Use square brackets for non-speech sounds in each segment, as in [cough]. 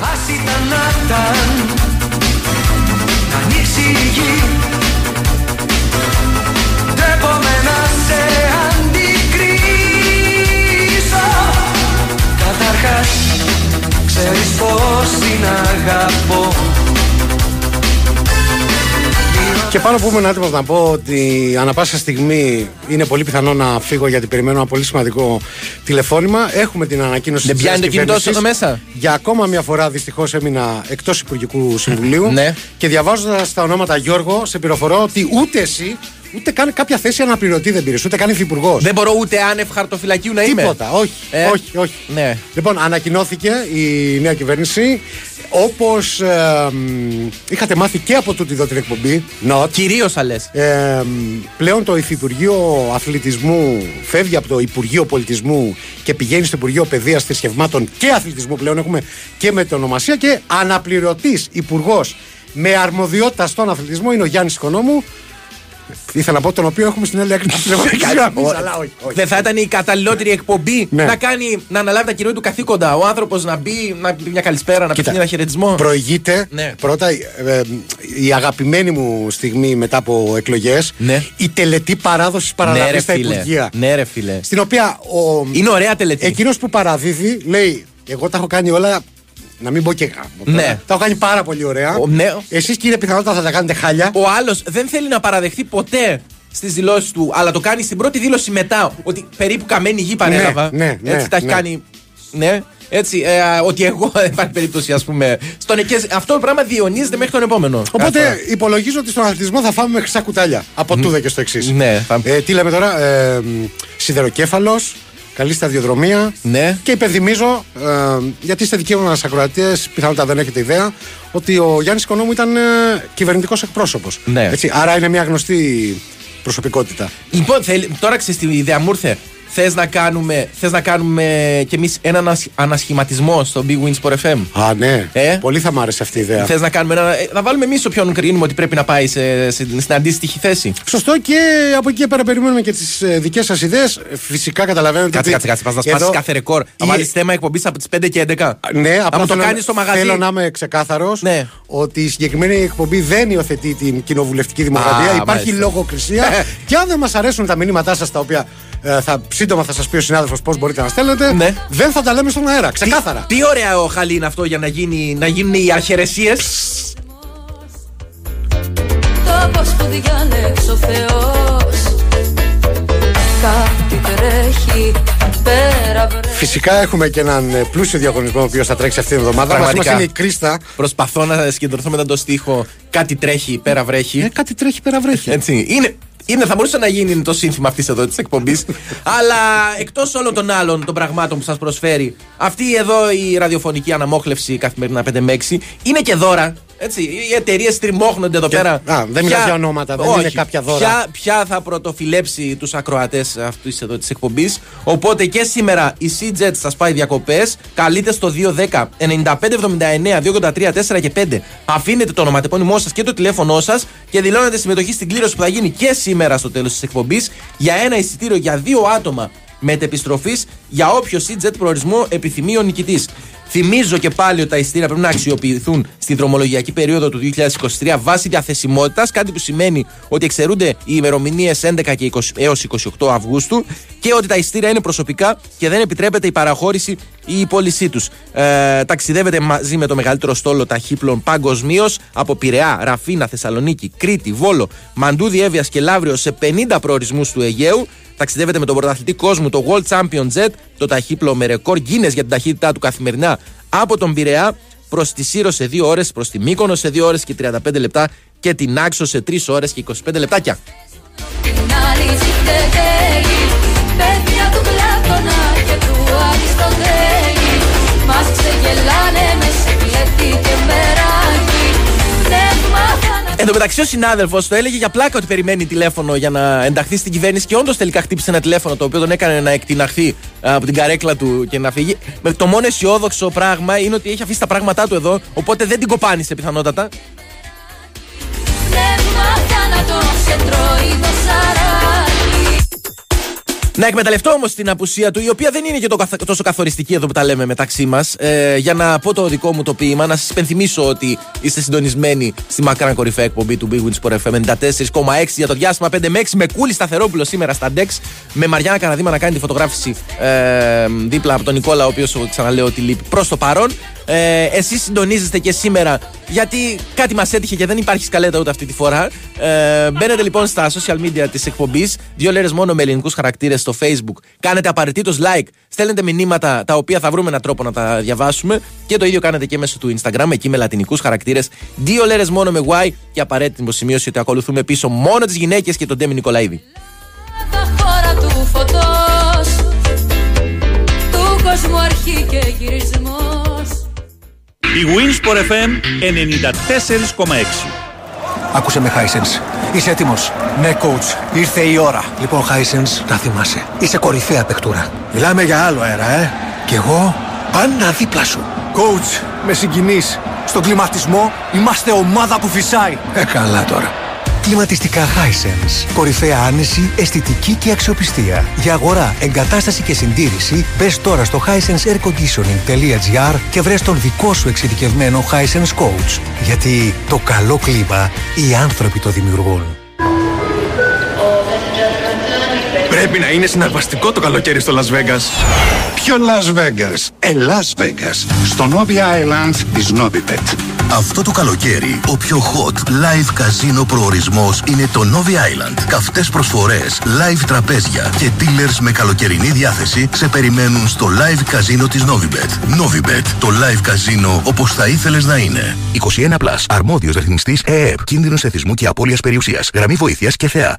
Ας ήταν να ήταν Να ανοίξει η γη. Ντρέπομαι να σε αντικρίσω. Καταρχάς Ξέρεις πως την αγαπώ Και πάνω που ήμουν έτοιμος να πω ότι ανά πάσα στιγμή είναι πολύ πιθανό να φύγω γιατί περιμένω ένα πολύ σημαντικό τηλεφώνημα. Έχουμε την ανακοίνωση Δεν της πιάνει το κινητός σου κυβέρνησης. εδώ μέσα; Για ακόμα μια φορά δυστυχώς έμεινα εκτός Υπουργικού Συμβουλίου. Ναι. Και διαβάζοντας τα ονόματα Γιώργο, σε πληροφορώ ότι ούτε εσύ ούτε καν κάποια θέση αναπληρωτή δεν πήρες, ούτε καν υφυπουργός. Δεν μπορώ ούτε άνευ χαρτοφυλακίου να είμαι. Τίποτα, όχι, Ε, όχι, όχι. Ναι. Λοιπόν, ανακοινώθηκε η νέα κυβέρνηση. Όπως είχατε μάθει και από τούτη εδώ την εκπομπή, not, Κυρίως θα λες. ε, πλέον το Υφυπουργείο Αθλητισμού φεύγει από το Υπουργείο Πολιτισμού και πηγαίνει στο Υπουργείο Παιδείας Θρησκευμάτων και Αθλητισμού. Πλέον έχουμε και μετονομασία και αναπληρωτής υπουργός με αρμοδιότητα στον αθλητισμό είναι ο Γιάννης Οικονόμου. Ήθελα να πω τον οποίο έχουμε στην άλλη άκρη τη τηλεφωνική γραμμή. Αλλά όχι, όχι. Δεν θα ήταν η καταλληλότερη εκπομπή Ναι. να κάνει, να αναλάβει τα κυρίω του καθήκοντα. Ο άνθρωπος να μπει, να πει μια καλησπέρα, να πει Κοίτα, ένα χαιρετισμό. Προηγείται Ναι. πρώτα ε, ε, η αγαπημένη μου στιγμή μετά από εκλογές. Ναι. Η τελετή παράδοσης Ναι, ρε παραλαβή στα φίλε. Υπουργεία. Ναι, ρε φίλε. Στην οποία ο, Είναι ωραία τελετή. Εκείνος που παραδίδει λέει: Εγώ τα έχω κάνει όλα. Να μην πω και γάμο. τώρα. Ναι. Τα έχω κάνει πάρα πολύ ωραία. Ο- ναι. Εσείς κύριε πιθανότητα θα τα κάνετε χάλια. Ο άλλος δεν θέλει να παραδεχθεί ποτέ στις δηλώσεις του, αλλά το κάνει στην πρώτη δήλωση μετά. Ότι περίπου καμένη γη παρέλαβα. ναι, ναι, Έτσι τα έχει ναι. κάνει. Ναι. Έτσι, ε, ότι εγώ [laughs] δεν υπάρχει περίπτωση, ας πούμε. Στον, και αυτό το πράγμα διονύζεται μέχρι τον επόμενο. Κάθε φορά. Οπότε υπολογίζω ότι στον αθλητισμό θα φάμε με χρυσά κουτάλια. Από τούδε και στο εξής. Ναι, θα- Ε, τι λέμε τώρα, ε, Σιδεροκέφαλος, καλή σταδιοδρομία. Ναι. Και υπενθυμίζω, ε, γιατί είστε δικαίωμα μας ακροατές, πιθανότατα δεν έχετε ιδέα, ότι ο Γιάννης Οικονόμου ήταν ε, κυβερνητικός εκπρόσωπος. Ναι. άρα είναι μια γνωστή προσωπικότητα. Λοιπόν, θέλει, τώρα ξέρεις τι ιδέα μου ήρθε. Θες να κάνουμε, θες να κάνουμε κι εμείς έναν ανασ- ανασχηματισμό στο Big Wins Sport FM. Α, ναι. Ε; Πολύ θα μ' άρεσε αυτή η ιδέα. Θες να κάνουμε ένα. ε, Να βάλουμε εμείς όποιον κρίνουμε ότι πρέπει να πάει σε, σε- στην αντίστοιχη θέση; Σωστό και από εκεί και πέρα περιμένουμε και τις ε, δικές σας ιδέες. Φυσικά καταλαβαίνετε. Κάτσε, ότι κάτσε, κάτσε. Πας να εδώ- σπάσει κάθε ρεκόρ. Να η- βάλεις θέμα εκπομπής από τις 5 και 11. Ναι, απλά Άμα το θέλω- κάνεις στο μαγαζί. Θέλω να είμαι ξεκάθαρος Ναι. ότι η συγκεκριμένη εκπομπή δεν υιοθετεί την κοινοβουλευτική δημοκρατία. Α, Υπάρχει μάλιστα. λογοκρισία. και αν δεν μας αρέσουν τα μηνύματά σας, τα οποία ε, θα, σύντομα θα σας πει ο συνάδελφος πώς μπορείτε να στέλνετε, Ναι. δεν θα τα λέμε στον αέρα. Ξεκάθαρα. Τι ωραίο χαλί είναι αυτό για να, γίνει, να γίνουν οι αρχαιρεσίε. Τόπος που διάλεξε ο Θεός Κάτι τρέχει πέρα βρε Φυσικά έχουμε και έναν ε, πλούσιο διαγωνισμό ο οποίος θα τρέξει αυτή την εβδομάδα. Μαζί μας Πραγματικά. είναι η Κρίστα. Προσπαθώ να συγκεντρωθώ μετά το στίχο. Κάτι τρέχει, πέρα βρέχει. Ε, κάτι τρέχει πέρα βρέχει. Έτσι. Είναι, είναι, θα μπορούσε να γίνει το σύνθημα αυτής εδώ της εκπομπής. αλλά εκτός όλων των άλλων των πραγμάτων που σας προσφέρει αυτή εδώ η ραδιοφωνική αναμόχλευση καθημερινά 5 με 6 είναι και δώρα. Έτσι, οι εταιρείες τριμώχνονται εδώ Και- πέρα. Α, δεν μιλάς για ονόματα, δεν είναι κάποια δώρα. Ποια, ποια θα πρωτοφιλέψει τους ακροατές αυτής εδώ της εκπομπής. Οπότε και σήμερα η CJET σα πάει διακοπές. Καλείτε στο 210 9579 283 4 και 5. Αφήνετε το ονοματεπώνυμό σας και το τηλέφωνό σας και δηλώνετε συμμετοχή στην κλήρωση που θα γίνει και σήμερα στο τέλος της εκπομπής για ένα εισιτήριο για δύο άτομα μετεπιστροφής για όποιο CJET προορισμό επιθυμεί ο νικητής. Θυμίζω και πάλι ότι τα εισιτήρια πρέπει να αξιοποιηθούν στη δρομολογιακή περίοδο του 2023 βάσει διαθεσιμότητας, κάτι που σημαίνει ότι εξαιρούνται οι ημερομηνίες 11 και 20 έως 28 Αυγούστου και ότι τα εισιτήρια είναι προσωπικά και δεν επιτρέπεται η παραχώρηση ή η πώλησή τους. Ε, ταξιδεύετε μαζί με το μεγαλύτερο στόλο ταχύπλων παγκοσμίως από Πειραιά, Ραφίνα, Θεσσαλονίκη, Κρήτη, Βόλο, Μαντούδη, Εύβοιας και Λαύριο σε 50 προορισμούς του Αιγαίου. Ταξιδεύετε με τον πρωταθλητή κόσμου, το World Champion Jet, το ταχύπλο με ρεκόρ Guinness για την ταχύτητά του καθημερινά από τον Πειραιά προς τη Σύρο σε 2 ώρες, προς τη Μύκονο σε 2 ώρες και 35 λεπτά και την Άξο σε 3 ώρες και 25 λεπτάκια. Την άλλη ζητετέλη Παιδιά του Πλάτωνα και του Αριστοτέλη Μας ξεγελάνε μες σε κλέφτη και μεράκι Πνεύμα θάνατο Εν τω μεταξύ, ο συνάδελφος το έλεγε για πλάκα ότι περιμένει τηλέφωνο για να ενταχθεί στην κυβέρνηση και όντως τελικά χτύπησε ένα τηλέφωνο το οποίο τον έκανε να εκτιναχθεί α, από την καρέκλα του και να φύγει. Με το μόνο αισιόδοξο πράγμα είναι ότι έχει αφήσει τα πράγματά του εδώ, οπότε δεν την κοπάνισε πιθανότατα. Πνεύμα θάνατο σε τρώει το σαράκι Να εκμεταλλευτώ όμως την απουσία του, η οποία δεν είναι και το καθ- τόσο καθοριστική εδώ που τα λέμε μεταξύ μας, ε, για να πω το δικό μου το ποίημα, να σας υπενθυμίσω ότι είστε συντονισμένοι στη μακράν κορυφαία εκπομπή του Big Win Sport FM 94,6 για το διάστημα 5 με 6 με κούλη σταθερόπουλο σήμερα στα Dex, με Μαριάννα Καναδίμα να κάνει τη φωτογράφηση ε, δίπλα από τον Νικόλα, ο οποίος ξαναλέω ότι λείπει προς το παρόν. Ε, Εσείς συντονίζεστε και σήμερα γιατί κάτι μας έτυχε και δεν υπάρχει σκαλέτα ούτε αυτή τη φορά. Ε, μπαίνετε λοιπόν στα social media της εκπομπής, δύο λέρες μόνο με ελληνικούς χαρακτήρες στο Facebook. Κάνετε απαραίτητος like, στέλνετε μηνύματα τα οποία θα βρούμε έναν τρόπο να τα διαβάσουμε και το ίδιο κάνετε και μέσω του Instagram, εκεί με λατινικούς χαρακτήρες. Δύο λέρες μόνο με Y και απαραίτητη υποσημείωση ότι ακολουθούμε πίσω μόνο τις γυναίκες και τον Ντέμι Νικολαίδη. Τα χώρα του φωτός Του κόσμου αρχή και γυρισμός Η Winsport FM 94,6 Άκουσε με, Hisense. Είσαι έτοιμος; Ναι, coach. Ήρθε η ώρα. Λοιπόν, Hisense, να θυμάσαι. Είσαι κορυφαία παιχτούρα. Μιλάμε για άλλο αέρα, ε. Κι εγώ; Πάντα δίπλα σου. Coach, με συγκινείς. Στον κλιματισμό είμαστε ομάδα που φυσάει. Ε, καλά τώρα. Κλιματιστικά Hisense. Κορυφαία άνεση, αισθητική και αξιοπιστία. Για αγορά, εγκατάσταση και συντήρηση, μπες τώρα στο hisenseairconditioning.gr και βρες τον δικό σου εξειδικευμένο Hisense Coach. Γιατί το καλό κλίμα οι άνθρωποι το δημιουργούν. Πρέπει να είναι συναρπαστικό το καλοκαίρι στο Las Vegas. Ποιο Las Vegas? Ε, Las Vegas. Στο Novi Island της Novibet. Αυτό το καλοκαίρι, ο πιο hot live καζίνο προορισμός είναι το Novi Island. Καυτές προσφορές, live τραπέζια και dealers με καλοκαιρινή διάθεση σε περιμένουν στο live καζίνο της Novibet. Novibet, το live καζίνο όπως θα ήθελες να είναι. 21+, αρμόδιος ρυθμιστής ΕΕΠ, κίνδυνος εθισμού και απώλειας περιουσίας. Γραμμή βοήθειας και θεά.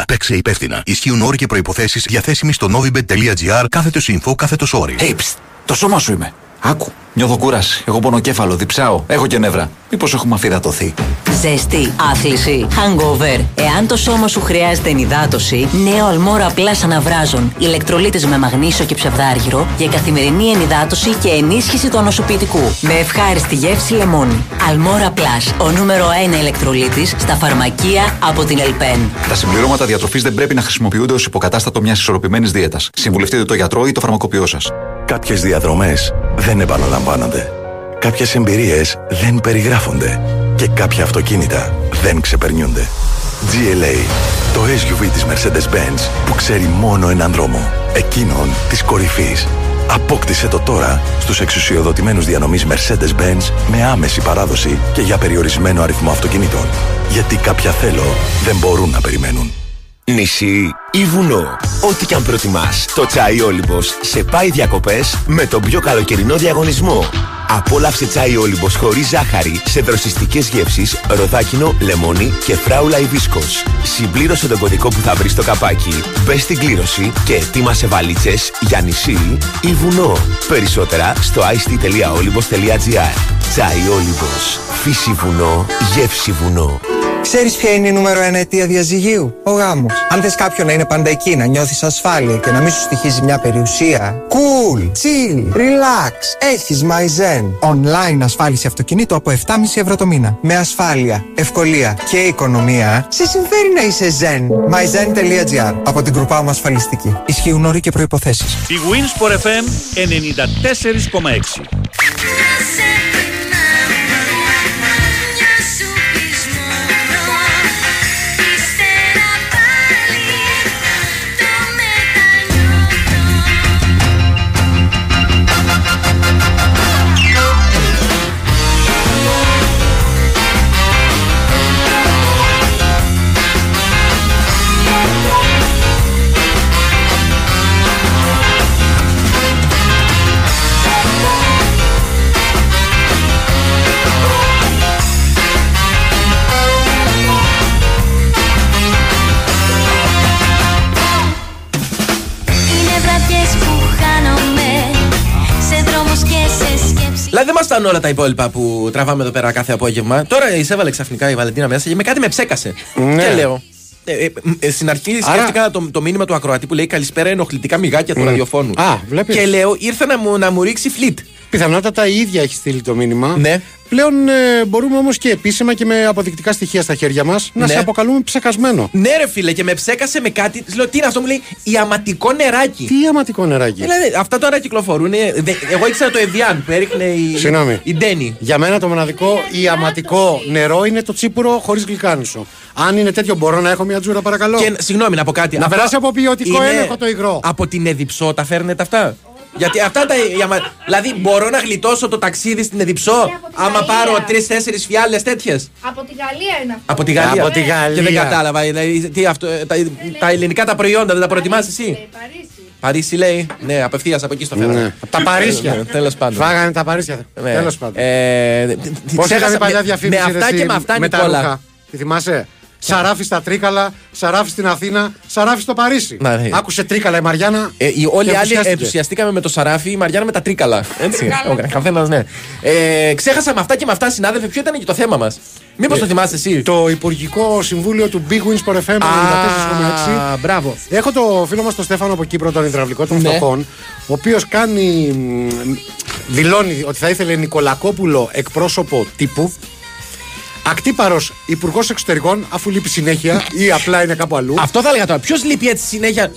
210-9237-777. Παίξε υπεύθυνα. Ισχύουν όροι και προϋποθέσεις διαθέσιμοι στο novibet.gr κάθετος info κάθετος όροι. Hey, psst, το σώμα σου είμαι. Άκου. Νιώθω κούραση. Έχω πονοκέφαλο, διψάω. Έχω και νεύρα. Μήπως έχουμε αφυδατωθεί; Ζέστη, άθληση, hangover. Εάν το σώμα σου χρειάζεται ενυδάτωση, νέο Almora Plus αναβράζον. Ηλεκτρολίτες με μαγνήσιο και ψευδάργυρο για καθημερινή ενυδάτωση και ενίσχυση του ανοσοποιητικού. Με ευχάριστη γεύση λεμόνι. Almora Plus, ο νούμερο 1 ηλεκτρολίτης στα φαρμακεία από την Elpen. Τα συμπληρώματα διατροφής δεν πρέπει να χρησιμοποιούνται ως υποκατάστατο μιας ισορροπημένης δίαιτας. Συμβουλευτείτε το γιατρό ή το φαρμακοποιό σας. Κάποιες διαδρομές δεν επαναλαμβάνονται. Κάποιες εμπειρίες δεν περιγράφονται. Και κάποια αυτοκίνητα δεν ξεπερνιούνται. GLA, το SUV της Mercedes-Benz που ξέρει μόνο έναν δρόμο. Εκείνον της κορυφής. Απόκτησε το τώρα στους εξουσιοδοτημένους διανομής Mercedes-Benz με άμεση παράδοση και για περιορισμένο αριθμό αυτοκινήτων. Γιατί κάποια θέλω δεν μπορούν να περιμένουν. Νησί ή βουνό. Ό,τι και αν προτιμάς, το τσάι Όλυμπος σε πάει διακοπές με τον πιο καλοκαιρινό διαγωνισμό. Απόλαυσε τσάι Όλυμπος χωρίς ζάχαρη σε δροσιστικές γεύσεις, ροδάκινο, λεμόνι και φράουλα υβίσκος. Συμπλήρωσε τον κωδικό που θα βρεις στο καπάκι, μπες στην κλήρωση και ετοίμασε βαλίτσες για νησί ή βουνό. Περισσότερα στο ict.olybos.gr Τσάι Όλυμπος. Φύση βουνό, γεύση βουνό. Ξέρεις ποια είναι η νούμερο ένα αιτία διαζυγίου; Ο γάμος. Αν θες κάποιον να είναι πάντα εκεί, να νιώθεις ασφάλεια και να μην σου στοιχίζει μια περιουσία. Cool, chill, relax. Έχεις MyZen. Online ασφάλιση αυτοκινήτου από 7,5 ευρώ το μήνα. Με ασφάλεια, ευκολία και οικονομία. Σε συμφέρει να είσαι Zen. MyZen.gr Από την κρουπά ασφαλιστική. Ισχύουν όροι και προποθέσει. Η Winsport FM 94,6 Δηλαδή δεν μα φτάνουν όλα τα υπόλοιπα που τραβάμε εδώ πέρα κάθε απόγευμα. Τώρα εισέβαλε ξαφνικά η Βαλεντίνα μέσα και με κάτι με ψέκασε. Ναι. Και λέω. Ε, ε, ε, στην αρχή Άρα- σκέφτηκα το, το μήνυμα του ακροατή που λέει Καλησπέρα ενοχλητικά μυγάκια του ραδιοφώνου. Α, βλέπεις. Και λέω ήρθε να μου, να μου ρίξει φλιτ. Πιθανότατα η ίδια έχει στείλει το μήνυμα. Ναι. Πλέον ε, μπορούμε όμως και επίσημα και με αποδεικτικά στοιχεία στα χέρια μας να Ναι. σε αποκαλούμε ψεκασμένο. Ναι, ρε φίλε, και με ψέκασε με κάτι. Της λέω, τι είναι αυτό, μου λέει ιαματικό νεράκι. Τι αματικό νεράκι; Δηλαδή, αυτά τώρα κυκλοφορούν. ε, δε- Εγώ ήξερα το Evian που έριχνε η, Συγγνώμη. η Ντένι. Για μένα το μοναδικό ιαματικό νερό είναι το τσίπουρο χωρίς γλυκάνισο. Αν είναι τέτοιο, μπορώ να έχω μια τζούρα, παρακαλώ. Και συγγνώμη να πω κάτι. Να αυτό περάσει από ποιοτικό είναι έλεγχο το υγρό. Από την Εδιψό τα φέρνετε αυτά; Γιατί αυτά τα. ιαμα- Δηλαδή, μπορώ να γλιτώσω το ταξίδι στην Εδιψό άμα πάρω τρει-τέσσερι φιάλες τέτοιες. Από τη Γαλλία είναι αυτό. Από τη Γαλλία. Από τη Γαλλία. Και δεν κατάλαβα. Δηλαδή, τι αυτό, ε, τα, τα ελληνικά τα προϊόντα δεν τα προτιμάς εσύ. Παρίσι. Παρίσι λέει. Ναι, απευθείας από εκεί στο φέρανε. Ναι. Τα Παρίσια. Τέλος πάντων. Φάγανε τα Παρίσια. Ναι. Τέλος πάντων. Ε, τι- τι- Πώς ξέχασα- έκανε παλιά με- διαφήμιση Με ρε, αυτά εσύ, και με αυτά, με τα Νικόλα. ρούχα. Τη θυμάσαι; Σαράφι στα Τρίκαλα, Σαράφι στην Αθήνα, Σαράφι στο Παρίσι. Να, ναι. Άκουσε Τρίκαλα η Μαριάννα; Ε, οι, όλοι οι και άλλοι ενθουσιάστηκε. ενθουσιαστήκαμε με το σαράφι, η Μαριάννα με τα τρίκαλα. [laughs] Έτσι. Ο καθένας, ναι. Ε, ξέχασα με αυτά και με αυτά, συνάδελφε, ποιο ήταν και το θέμα μας. Μήπως το θυμάσαι εσύ; Ε, Το Υπουργικό Συμβούλιο του Big Wins for FM 94,6. Α, μπράβο. Έχω το φίλο μας τον Στέφανο από Κύπρο, τον υδραυλικό των Ναι. φτωχών, ο οποίος κάνει. μ, δηλώνει ότι θα ήθελε Νικολακόπουλο εκπρόσωπο τύπου. Ακτύπαρο Υπουργός Εξωτερικών, αφού λείπει συνέχεια ή απλά είναι κάπου αλλού. Αυτό θα έλεγα τώρα. Ποιος λείπει έτσι συνέχεια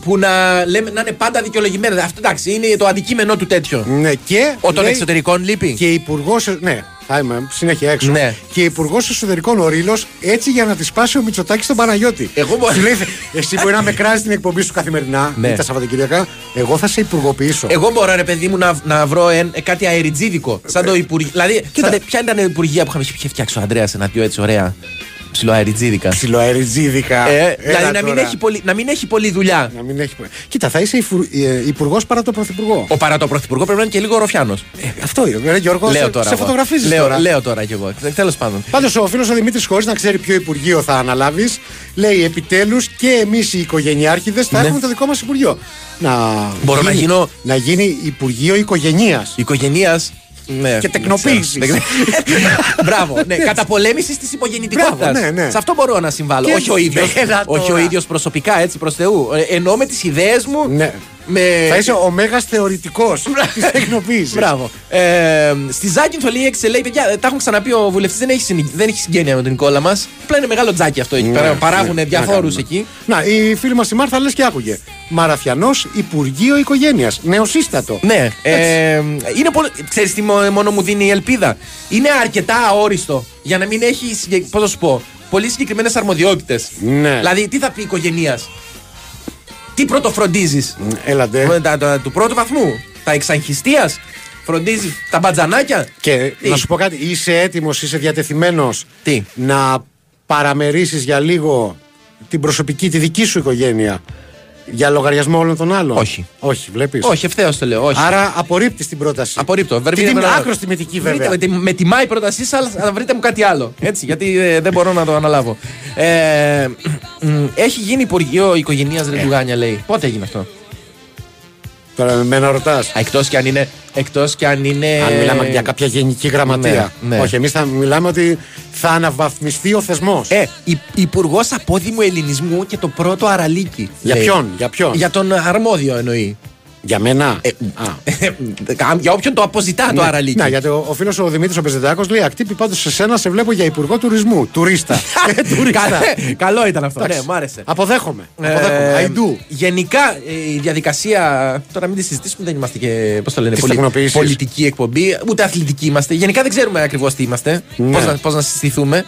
που να, λέμε, να είναι πάντα δικαιολογημένα. Αυτό εντάξει, είναι το αντικείμενό του τέτοιο. Ναι, και. Ο των λέει, εξωτερικών λείπει. Και υπουργός. Ναι, θα είμαι συνέχεια έξω. Ναι. Και υπουργός Εσωτερικών ο Ρήλος, έτσι για να τη σπάσει ο Μητσοτάκης στον Παναγιώτη. Εγώ μπορώ- Σου λέει, εσύ μπορεί να με κράζεις την εκπομπή σου καθημερινά Ναι. ή τα Σαββατοκύριακα. Εγώ θα σε υπουργοποιήσω. Εγώ μπορώ, ρε παιδί μου, να, να βρω εν, ε, κάτι αεριτζίδικο. Σαν το υπουργείο. Δηλαδή, σαν, τε- ποια ήταν η υπουργεία που είχαμε είχε φτιάξει ο Ανδρέας ένα πιο έτσι ωραία. Ψηλό αεριτζίδικα. Ψιλοαεριτζίδικα. Ε, Έλα δηλαδή να μην, τώρα. έχει πολύ, να μην έχει πολλή δουλειά. Να μην έχει... Κοίτα, θα είσαι υπουργός παρά το πρωθυπουργό. Ο παρά το πρωθυπουργό πρέπει να είναι και λίγο ροφιάνος. Ε, αυτό είναι, ρε Γιώργος. Λέω σε, τώρα. σε εγώ. φωτογραφίζεις λέω, τώρα. Λέω τώρα κι εγώ. Τέλος πάντων. Πάντως ο φίλος ο Δημήτρης, χωρίς να ξέρει ποιο υπουργείο θα αναλάβεις, λέει επιτέλους και εμείς οι οικογενειάρχηδες θα Ναι. έχουμε το δικό μας υπουργείο. Να Μπορώ να γίνει- γίνω- Να γίνει Υπουργείο Οικογενείας. Οικογενείας. Ναι, Και τεκνοποίησης. δεν ξέρω. Μπράβο. Ναι, καταπολέμησης της υπογεννητικότητας. Μπράβο, ναι, ναι. Σε αυτό μπορώ να συμβάλλω. Και- όχι ο ίδιος. Έλα όχι ο τώρα. ίδιος προσωπικά, έτσι προς Θεού. Ε, Εννοώ με τις ιδέες μου. Ναι. Με... Θα είσαι ο μέγας θεωρητικός της τεκνοποίησης. Μπράβο. Ε, στη Ζάκυνθο λέει έξε, λέει παιδιά, τα έχουν ξαναπεί ο βουλευτής, δεν, έχει συνη- δεν έχει συγγένεια με τον Νικόλα μας. Απλά είναι μεγάλο τζάκι αυτό εκεί πέρα. Παράγουν ναι, διαφόρου να κάνουμε. εκεί. Να, η φίλη μας η Μάρθα λες και άκουγε. Μαραθιανός Υπουργείο Οικογένειας. Νεοσύστατο. Ναι, ε, είναι πολύ. Ξέρεις τι μο- μόνο μου δίνει η ελπίδα; Είναι αρκετά αόριστο για να μην έχει. συγκε- Πώς θα σου πω. Πολύ συγκεκριμένες αρμοδιότητες. Ναι. Δηλαδή, τι θα πει οικογενεία. Τι πρωτοφροντίζει. Έλατε. Τα, τα- του πρώτου βαθμού; Τα εξαγχιστίας; Φροντίζεις τα μπατζανάκια; Και Τι; να σου πω κάτι, είσαι έτοιμος, είσαι διατεθειμένος Τι; να παραμερίσει για λίγο την προσωπική, τη δική σου οικογένεια; Για λογαριασμό όλων των άλλων; Όχι. Όχι, βλέπεις. Όχι, ευθέως το λέω. Όχι. Άρα απορρίπτεις την πρόταση. Απορρίπτω. Και Βρείτε την με ένα- άκρος τιμητική βέβαια. Βρείτε, με, τη- με τιμάει η πρότασή σας, αλλά βρείτε μου κάτι άλλο. Έτσι, γιατί ε, δεν μπορώ να το αναλάβω. Ε, μ, έχει γίνει Υπουργείο Οικογενείας Ε. Ρεντουγάνια, λέει. Πότε έγινε αυτό; Τώρα με μένα ρωτάς. Εκτός και αν είναι. Εκτός και αν είναι. Αν μιλάμε για κάποια γενική γραμματεία. Ναι, ναι. Όχι, εμείς θα μιλάμε ότι θα αναβαθμιστεί ο θεσμός. Ε, Υπουργός Απόδημου Ελληνισμού και το πρώτο αραλίκι. για λέει. ποιον, για ποιον; Για τον αρμόδιο εννοεί. Για μένα; Ε, Α. για όποιον το αποζητά το αραλίκι. Ναι, γιατί ο, ο φίλος ο Δημήτρης ο Πεζεντάκος λέει: Ακτύπη πάντως σε σένα σε βλέπω για υπουργό τουρισμού. [laughs] Τουρίστα. Ε, τουρίστα. Καλό- Καλό ήταν αυτό. Εντάξει. Ναι, μ' άρεσε. Αποδέχομαι. Ε, Αποδέχομαι. I do. Γενικά ε, η διαδικασία. Τώρα μην τη συζητήσουμε, δεν είμαστε και. Πώς το λένε, Της πολι- τεκνοποίησης. πολιτική εκπομπή, ούτε αθλητική είμαστε. Γενικά δεν ξέρουμε ακριβώς τι είμαστε. Ναι. Πώς να, πώς να συστηθούμε.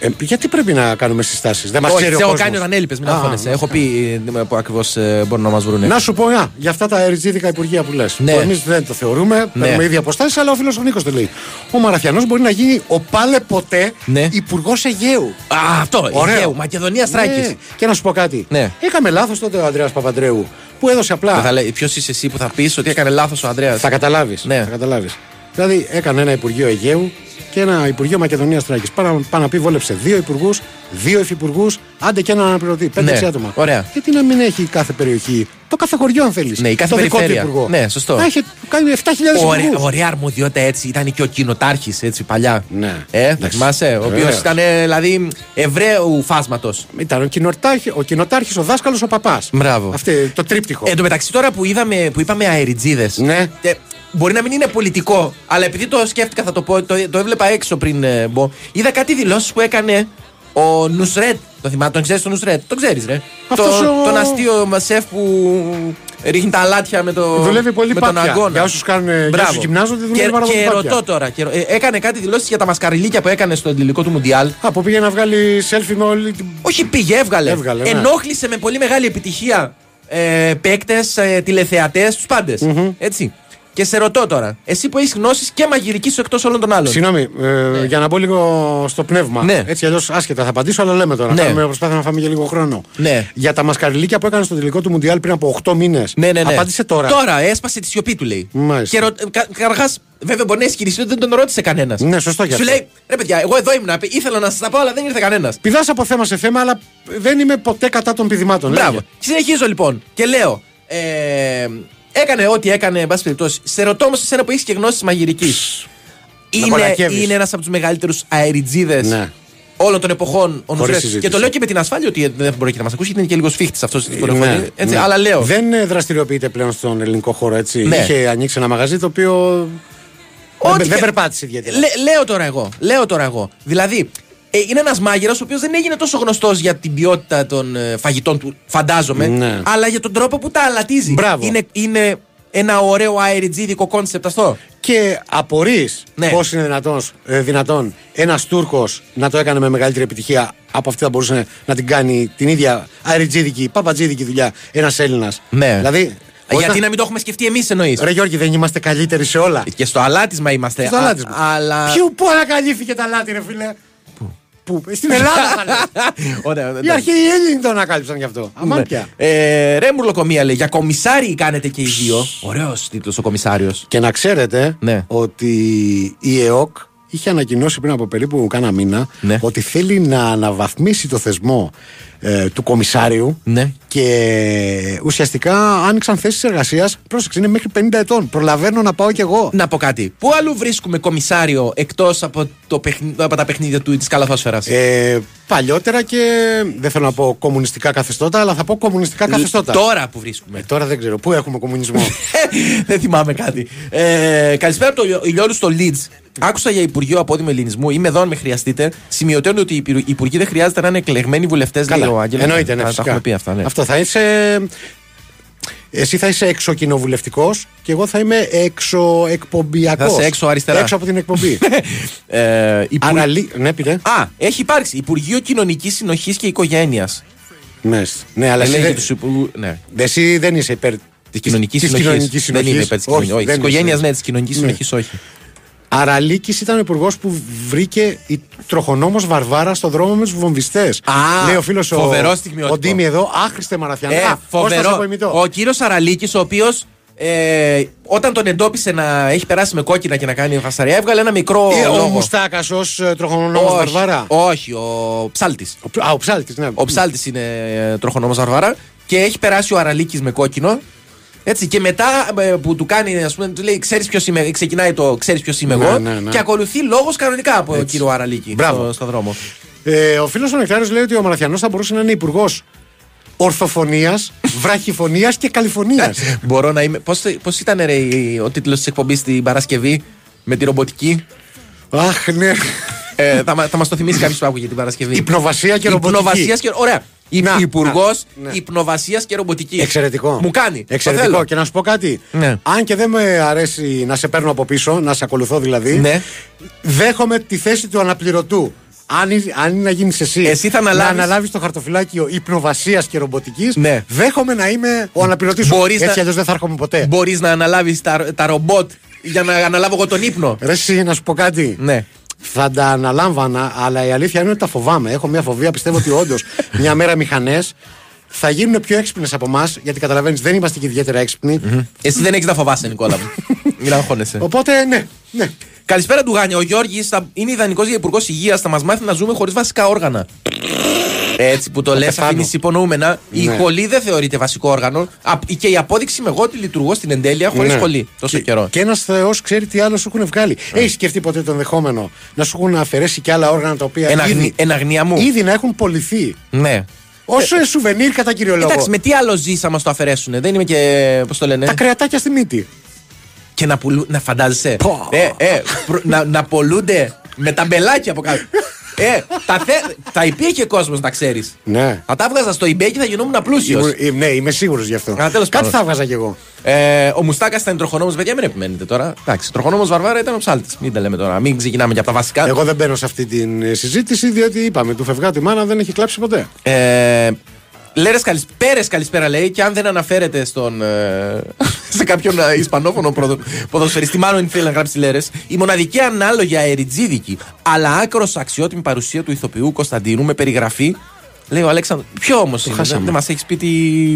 Ε, γιατί πρέπει να κάνουμε συστάσεις; Δεν μας Όχι, ξέρει σε ο έχω κόσμος. κάνει όταν έλειπε, μην Α, αγχώνεσαι. ναι. Έχω πει ε, που ακριβώς μπορούν να μας βρουν. Να σου πω, α, για αυτά τα εριτζίδικα υπουργεία που λες. Ναι. Εμείς δεν το θεωρούμε, Ναι. παίρνουμε ίδια αποστάσεις, αλλά ο φίλος ο Νίκος το λέει. Ο Μαραθιανός μπορεί να γίνει ο πάλε ποτέ Ναι. υπουργός Αιγαίου. Α, αυτό. Ωραίο. Αιγαίου, Μακεδονία Στράκης. Ναι. Και να σου πω κάτι. Ναι. Έκαμε λάθος τότε ο Ανδρέας Παπαντρέου που έδωσε απλά. Ποιος είσαι εσύ που θα πεις ότι έκανε λάθος ο Ανδρέας; Θα καταλάβεις. Ναι. Θα καταλάβεις. Δηλαδή έκανε ένα Υπουργείο Αιγαίου και ένα Υπουργείο Μακεδονίας Τράκης. Πάνω, πάνω να πει, βόλεψε δύο υπουργούς, δύο υφυπουργούς, άντε και έναν αναπληρωτή. Πέντε Ναι, έξι άτομα. ωραία. Γιατί να μην έχει κάθε περιοχή, το κάθε χωριό αν θέλεις. Ναι, η κάθε το δικό του περιφέρεια. υπουργό. Ναι, σωστό. Να έχει κάνει 7.000 Ωραία, υπουργούς. ωραία αρμοδιότητα έτσι ήταν και ο κοινοτάρχης έτσι παλιά. Ναι. Ε, Εντάξει. θυμάσαι, ο οποίος Βεβαίως. ήταν ε, δηλαδή Εβραίου φάσματος. Ήταν ο κοινοτάρχη, ο, κοινοτάρχης, ο δάσκαλος, ο παπάς. Μπράβο. Αυτό το τρίπτυχο. Εν τω μεταξύ τώρα που, είδαμε, που είπαμε αεριτζίδε. Ναι. Μπορεί να μην είναι πολιτικό, αλλά επειδή το σκέφτηκα θα το πω, το, το έβλεπα έξω πριν ε, μπω. Είδα κάτι δηλώσεις που έκανε ο Νουσρέτ. Το θυμάται, τον ξέρεις τον Νουσρέτ; Τον ξέρεις, ρε. Αυτός το, ο- Τον αστείο σεφ που ρίχνει τα αλάτια με, το, Δουλεύει πολύ με τον πάπια. αγώνα. Για όσους κάνουν- για Μπράβο. όσους γυμνάζονται, δουλεύει και, πάρα πολύ Και πάπια. ρωτώ τώρα, και, ρω- ε, έκανε κάτι δηλώσεις για τα μασκαριλίκια που έκανε στο τελικό του Μουντιάλ. Α, που πήγε να βγάλει selfie με όλη την. Όχι, πήγε, έβγαλε. Έβγαλε, ναι. Ενόχλησε με πολύ μεγάλη επιτυχία ε, παίκτες, ε, τηλεθεατές, τους πάντες. Έτσι. Και σε ρωτώ τώρα, εσύ που έχεις γνώσεις και μαγειρικής σου εκτός όλων των άλλων. Συγγνώμη, ε, για να μπω λίγο στο πνεύμα. Ναι. Έτσι αλλιώς άσχετα θα απαντήσω, αλλά λέμε τώρα. Ναι. Κάνουμε προσπάθεια να φάμε και λίγο χρόνο. Ναι. Για τα μασκαριλίκια που έκανες στο τελικό του Μουντιάλ πριν από 8 μήνες. Ναι, ναι, ναι. Απάντησε τώρα. Τώρα έσπασε τη σιωπή του, λέει. Μάλιστα. Και ρω... κα, Καταρχάς, βέβαια μπορεί να ισχυριστεί ότι δεν τον ρώτησε κανένας. Ναι, σωστό κι Σου αυτό. λέει, ρε παιδιά, εγώ εδώ ήμουν. Ήθελα να σας τα πω, αλλά δεν ήρθε κανένας. Πηδάς από θέμα σε θέμα, αλλά δεν είμαι ποτέ κατά των πηδημάτων. Μπράβο. Λέγε. Συνεχίζω λοιπόν και λέω. Ε, έκανε ό,τι έκανε, εν πάση περιπτώσει. Σε ρωτώ όμως εσένα που έχεις και γνώσεις μαγειρικής. Είναι, κολακεύεις. είναι ένας από τους μεγαλύτερους αεριτζίδε Ναι. όλων των εποχών ο Νουζρέτ. συζήτηση. Και το λέω και με την ασφάλεια ότι δεν μπορεί και να μας ακούσει, γιατί είναι και λίγο σφίχτης αυτός στην τηλεφωνία. Ναι, έτσι, ναι. Αλλά λέω. Δεν ε, δραστηριοποιείται πλέον στον ελληνικό χώρο, έτσι. Ναι. Είχε ανοίξει ένα μαγαζί το οποίο. Ό,τι δεν, δεν και- περπάτησε ιδιαίτερα. Λέ- λέω τώρα εγώ. Λέω τώρα εγώ. Δηλαδή, ε, είναι ένας μάγειρας ο οποίος δεν έγινε τόσο γνωστός για την ποιότητα των ε, φαγητών του, φαντάζομαι, Ναι. αλλά για τον τρόπο που τα αλατίζει. Μπράβο. Είναι, είναι ένα ωραίο αεριτζίδικο concept αυτό. Και απορείς Ναι. πώς είναι δυνατός, ε, δυνατόν ένας Τούρκος να το έκανε με μεγαλύτερη επιτυχία από αυτή θα μπορούσε να την κάνει την ίδια αεριτζίδικη, παπατζίδικη δουλειά ένας Έλληνας. Ναι. Δηλαδή. Γιατί όταν- να μην το έχουμε σκεφτεί εμείς εννοείς; Ρε Γιώργη, δεν είμαστε καλύτεροι σε όλα. Και στο αλάτισμα είμαστε. Στο α- αλάτισμα. αλλά. Ποιο, πού ανακαλύφθηκε τ' αλάτι, ρε φίλε; Πού. Στην Ελλάδα θα λέω. [laughs] Ωραία, Οι εντάξει. αρχαίοι Έλληνοι το ανακάλυψαν γι' αυτό. Αμάν Ναι. πια. Ε, ρε Μουρλοκομία λέει, για κομισάρι κάνετε και οι δύο. Ωραίος τίτλος ο κομισάριος. Και να ξέρετε Ναι. ότι η ΕΟΚ είχε ανακοινώσει πριν από περίπου κάνα μήνα Ναι. ότι θέλει να αναβαθμίσει το θεσμό ε, του κομισάριου Ναι. και ουσιαστικά άνοιξαν θέσεις εργασίας. Πρόσεξε, είναι μέχρι 50 ετών. Προλαβαίνω να πάω κι εγώ. Να πω κάτι. Πού αλλού βρίσκουμε κομισάριο εκτός από, το παιχνι- από τα παιχνίδια του της καλαθόσφαιρας; Ε, παλιότερα και δεν θέλω να πω κομμουνιστικά καθεστώτα, αλλά θα πω κομμουνιστικά καθεστώτα. Τώρα που βρίσκουμε. Ε, τώρα δεν ξέρω. Πού έχουμε κομμουνισμό; [laughs] δεν θυμάμαι κάτι. Ε, καλησπέρα από το Ηλιόλου στο Leeds. Άκουσα για Υπουργείο Απόδημου Ελληνισμού. Είμαι εδώ αν με χρειαστείτε. Σημειωτέων ότι οι υπηρ- υπουργοί δεν χρειάζεται να είναι εκλεγμένοι βουλευτές, λέει ο Άγγελος. Εννοείται, ναι, Τα φυσικά. έχουμε πει αυτά. Ναι. Αυτό θα είσαι. Εσύ θα είσαι εξοκοινοβουλευτικό και εγώ θα είμαι εξωεκπομπιακός. Θα είσαι έξω αριστερά. Έξω από την εκπομπή. [laughs] Ε, υπου- Αναλύ... Ναι, πείτε. Α, έχει υπάρξει Υπουργείο Κοινωνικής Συνοχής και Οικογένειας. Ναι, ναι, αλλά εσύ, Έλεγε δεν... τους υπουργού. Ναι. εσύ δεν είσαι υπέρ Της κοινωνικής της συνοχής. κοινωνικής Δεν είμαι συνοχής. υπέρ της Όχι, κοινωνική. δεν Της οικογένειας, είσαι. ναι, της κοινωνικής Ναι. συνοχής όχι. Αραλίκης ήταν ο υπουργός που βρήκε η τροχονόμος Βαρβάρα στο δρόμο με τους βομβιστές. Α, Λέει ο φίλος ο, φοβερό στιγμιότυπο. ο Ντίμη εδώ, άχρηστε Μαραθιανά. Ε, Α, Κώστας από φοβερό. ημιτό. Ο κύριος Αραλίκης, ο οποίος ε, όταν τον εντόπισε να έχει περάσει με κόκκινα και να κάνει φασαρία, έβγαλε ένα μικρό. Ε, ο λόγο. Μουστάκας ως τροχονόμος όχι, Βαρβάρα; όχι, ο Ψάλτης. Ο, α, ο ψάλτης, ναι. Ο Ψάλτης είναι ε, τροχονόμος Βαρβάρα και έχει περάσει ο Αραλίκης με κόκκινο. Έτσι, και μετά ε, που του κάνει, ας πούμε, του λέει, ξέρεις ποιος είμαι, ξεκινάει το ξέρεις ποιος είμαι Ναι, εγώ. ναι, ναι. Και ακολουθεί λόγος κανονικά από τον κύριο Αραλίκη Μπράβο. στο, στο δρόμο. Ε, ο φίλος ο Νεκτάριος λέει ότι ο Μαραθιανός θα μπορούσε να είναι υπουργός ορθοφωνίας, [laughs] βραχυφωνίας και καλυφωνίας. Μπορώ να είμαι. Πώς ήταν ρε, η- ο τίτλος της εκπομπής την Παρασκευή με τη ρομποτική; Αχ, ναι. Ε, θα, μα- θα μας το θυμίσει κάποιος που άκουγε την Παρασκευή. Υπνοβασία και ρομποτική. Υπνοβασίας και. Ωραία. Να, Υπουργό να, ναι. υπνοβασίας και ρομποτικής. Εξαιρετικό. Μου κάνει. Το Εξαιρετικό. θέλω. Και να σου πω κάτι. Ναι. Αν και δεν με αρέσει να σε παίρνω από πίσω, να σε ακολουθώ δηλαδή, Ναι. δέχομαι τη θέση του αναπληρωτού. Αν, είναι- αν είναι να γίνεις εσύ, Εσύ θα αναλάβεις- να αναλάβεις το χαρτοφυλάκιο υπνοβασίας και ρομποτικής, Ναι. δέχομαι να είμαι ο αναπληρωτής σου. Μπορείς Έτσι να- αλλιώς δεν θα έρχομαι ποτέ. Μπορείς να αναλάβεις τα, τα ρομπότ για να αναλάβω εγώ τον ύπνο. Ρε, εσύ, να σου πω κάτι. Ναι. Θα τα αναλάμβανα, αλλά η αλήθεια είναι ότι τα φοβάμαι. Έχω μια φοβία, πιστεύω ότι όντως [laughs] μια μέρα μηχανές θα γίνουν πιο έξυπνες από εμάς, γιατί καταλαβαίνεις δεν είμαστε και ιδιαίτερα έξυπνοι. Εσύ δεν έχεις να φοβάσαι, Νικόλα μου. [laughs] Μην αγχώνεσαι. Οπότε, ναι, ναι. Καλησπέρα του Γάνια. Ο Γιώργης είναι ιδανικός για υπουργός υγείας. Θα μας μάθει να ζούμε χωρίς βασικά όργανα. Έτσι που το λες, πεθάνω. αφήνεις υπονοούμενα. Η Ναι. χολή δεν θεωρείται βασικό όργανο. Α, Και η απόδειξη με εγώ ότι λειτουργώ στην εντέλεια χωρίς Ναι. χολή τόσο και, καιρό. Και ένας Θεός ξέρει τι άλλο σου έχουν βγάλει. Έχεις σκεφτεί ποτέ το ενδεχόμενο να σου έχουν αφαιρέσει και άλλα όργανα τα οποία Εν, αγνι- ήδη, εν αγνία μου. ήδη να έχουν πολιθεί. Ναι. Ω σουβενίρ κατά κύριο λόγο. Εντάξει, με τι άλλο ζει θα μας το αφαιρέσουν. Δεν είμαι και. Πώς το λένε; Τα κρεατάκια στη μύτη. Και να, πουλού, να φαντάζεσαι. Ε, ε, προ- να, να πολλούνται με τα μπελάκια από κάτω. Ε, τα, θε, τα υπήρχε κόσμος να ξέρεις. Ναι. Θα τα έβγαζα στο eBay και θα γινόμουν πλούσιος. Ήμουν- ε, ναι, είμαι σίγουρος γι' αυτό. Α, τέλος Κάτι πάντων. θα έβγαζα κι εγώ. Ε, ο Μουστάκας ήταν τροχονόμος, παιδιά, μην επιμένετε τώρα. Εντάξει, τροχονόμος Βαρβάρα ήταν ο ψάλτης. Μην τα λέμε τώρα. Μην ξεκινάμε για τα βασικά. Εγώ δεν μπαίνω σε αυτή τη συζήτηση, διότι είπαμε, του φευγάτη μάνα δεν έχει κλάψει ποτέ. Ε, Λέρες καλησπέρες, καλησπέρα λέει και αν δεν αναφέρεται στον, ε, [laughs] σε κάποιον ε, Ισπανόφωνο προδο- ποδοσφαιριστή, μάλλον θέλει να γράψει Λέρες, η μοναδική ανάλογη αεριτζίδικη αλλά άκρος αξιότιμη παρουσία του ηθοποιού Κωνσταντίνου με περιγραφή, λέει ο Αλέξανδρος, ποιο όμως είναι, δεν, χάσαμε. δεν μας έχεις πει τι,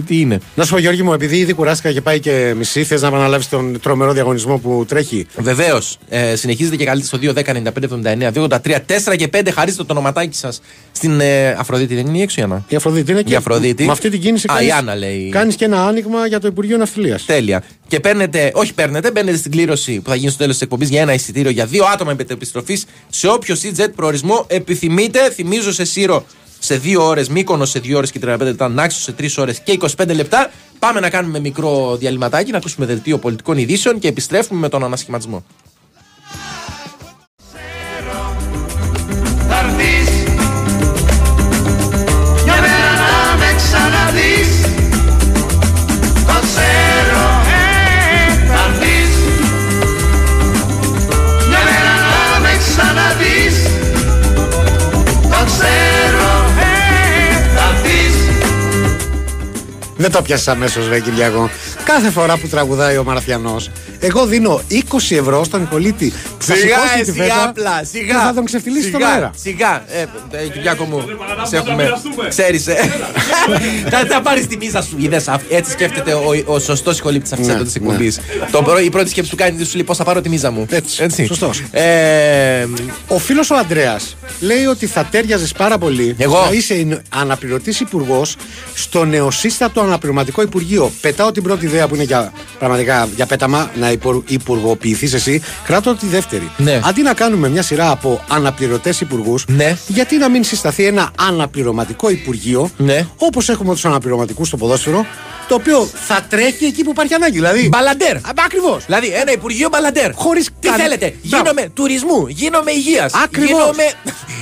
τι είναι. Να σου πω, Γιώργη μου, επειδή ήδη κουράστηκα και πάει και μισή, θες να επαναλάβεις τον τρομερό διαγωνισμό που τρέχει; Βεβαίως. Ε, συνεχίζετε και καλείτε στο 2, 10, 95, 79, 283, 4 και 5. Χαρίστε το ονοματάκι σας στην ε, Αφροδίτη. Δεν είναι η έξω η Άννα; Η Αφροδίτη είναι και Η Αφροδίτη. Με αυτή την κίνηση Α, κάνεις- η Άννα λέει. Κάνεις και ένα άνοιγμα για το Υπουργείο Ναυτιλίας. Τέλεια. Και παίρνετε, όχι παίρνετε, μπαίνετε στην κλήρωση που θα γίνει στο τέλος της εκπομπής για ένα εισιτήριο για δύο άτομα επιστροφής σε όποιο CJ προορισμό επιθυμείτε. Θυμίζω σε Σύρο σε δύο ώρες, Μύκονο σε δύο ώρες και 35 λεπτά, Νάξο σε τρεις ώρες και 25 λεπτά. Πάμε να κάνουμε μικρό διαλυματάκι, να ακούσουμε δελτίο πολιτικών ειδήσεων και επιστρέφουμε με τον ανασχηματισμό. Δεν το πιάσεις αμέσως, Ρε Κυριακό. Κάθε φορά που τραγουδάει ο Μαραθιανός, εγώ δίνω 20 ευρώ στον πολίτη. Θα Σιγά σηκώσει τη εσύ φέτα απλά, και σιγά. Θα τον ξεφτυλίσει στον Σιγά, αέρα. Σιγά, ε, ε, Κυριάκο μου, σε έχουμε, ξέρεις, ε. [laughs] θα, θα πάρεις τη μίζα σου, είδες, α- έτσι σκέφτεται ο, ο σωστός σχολήπτης αυτής Ναι, εδώ της εκπομπής. Το πρώτο- η πρώτη σκέψη που κάνει σου λέει πώς θα πάρω τη μίζα μου. Έτσι, Σωστός. Ε, Ο φίλος ο Αντρέα λέει ότι θα τέριαζες πάρα πολύ Εγώ. να είσαι αναπληρωτής υπουργός στο νεοσύστατο αναπληρωματικό υπουργείο. Πετάω την πρώτη ιδέα που είναι για, πραγματικά για πέταμα να υπο- υπουργοποιηθείς εσύ. Κράτω τη δεύτερη. Ναι. Αντί να κάνουμε μια σειρά από αναπληρωτές υπουργούς, Ναι. γιατί να μην συσταθεί ένα αναπληρωματικό υπουργείο Ναι. όπως έχουμε τους αναπληρωματικούς στο ποδόσφαιρο, το οποίο θα τρέχει εκεί που υπάρχει ανάγκη. Δηλαδή. Μπαλαντέρ. Ακριβώς. Δηλαδή, ένα Υπουργείο Μπαλαντέρ. Χωρίς Τι καν- θέλετε, Μπράβο. γίνομαι τουρισμού, γίνομαι υγείας. Ακριβώς. Γίνομαι.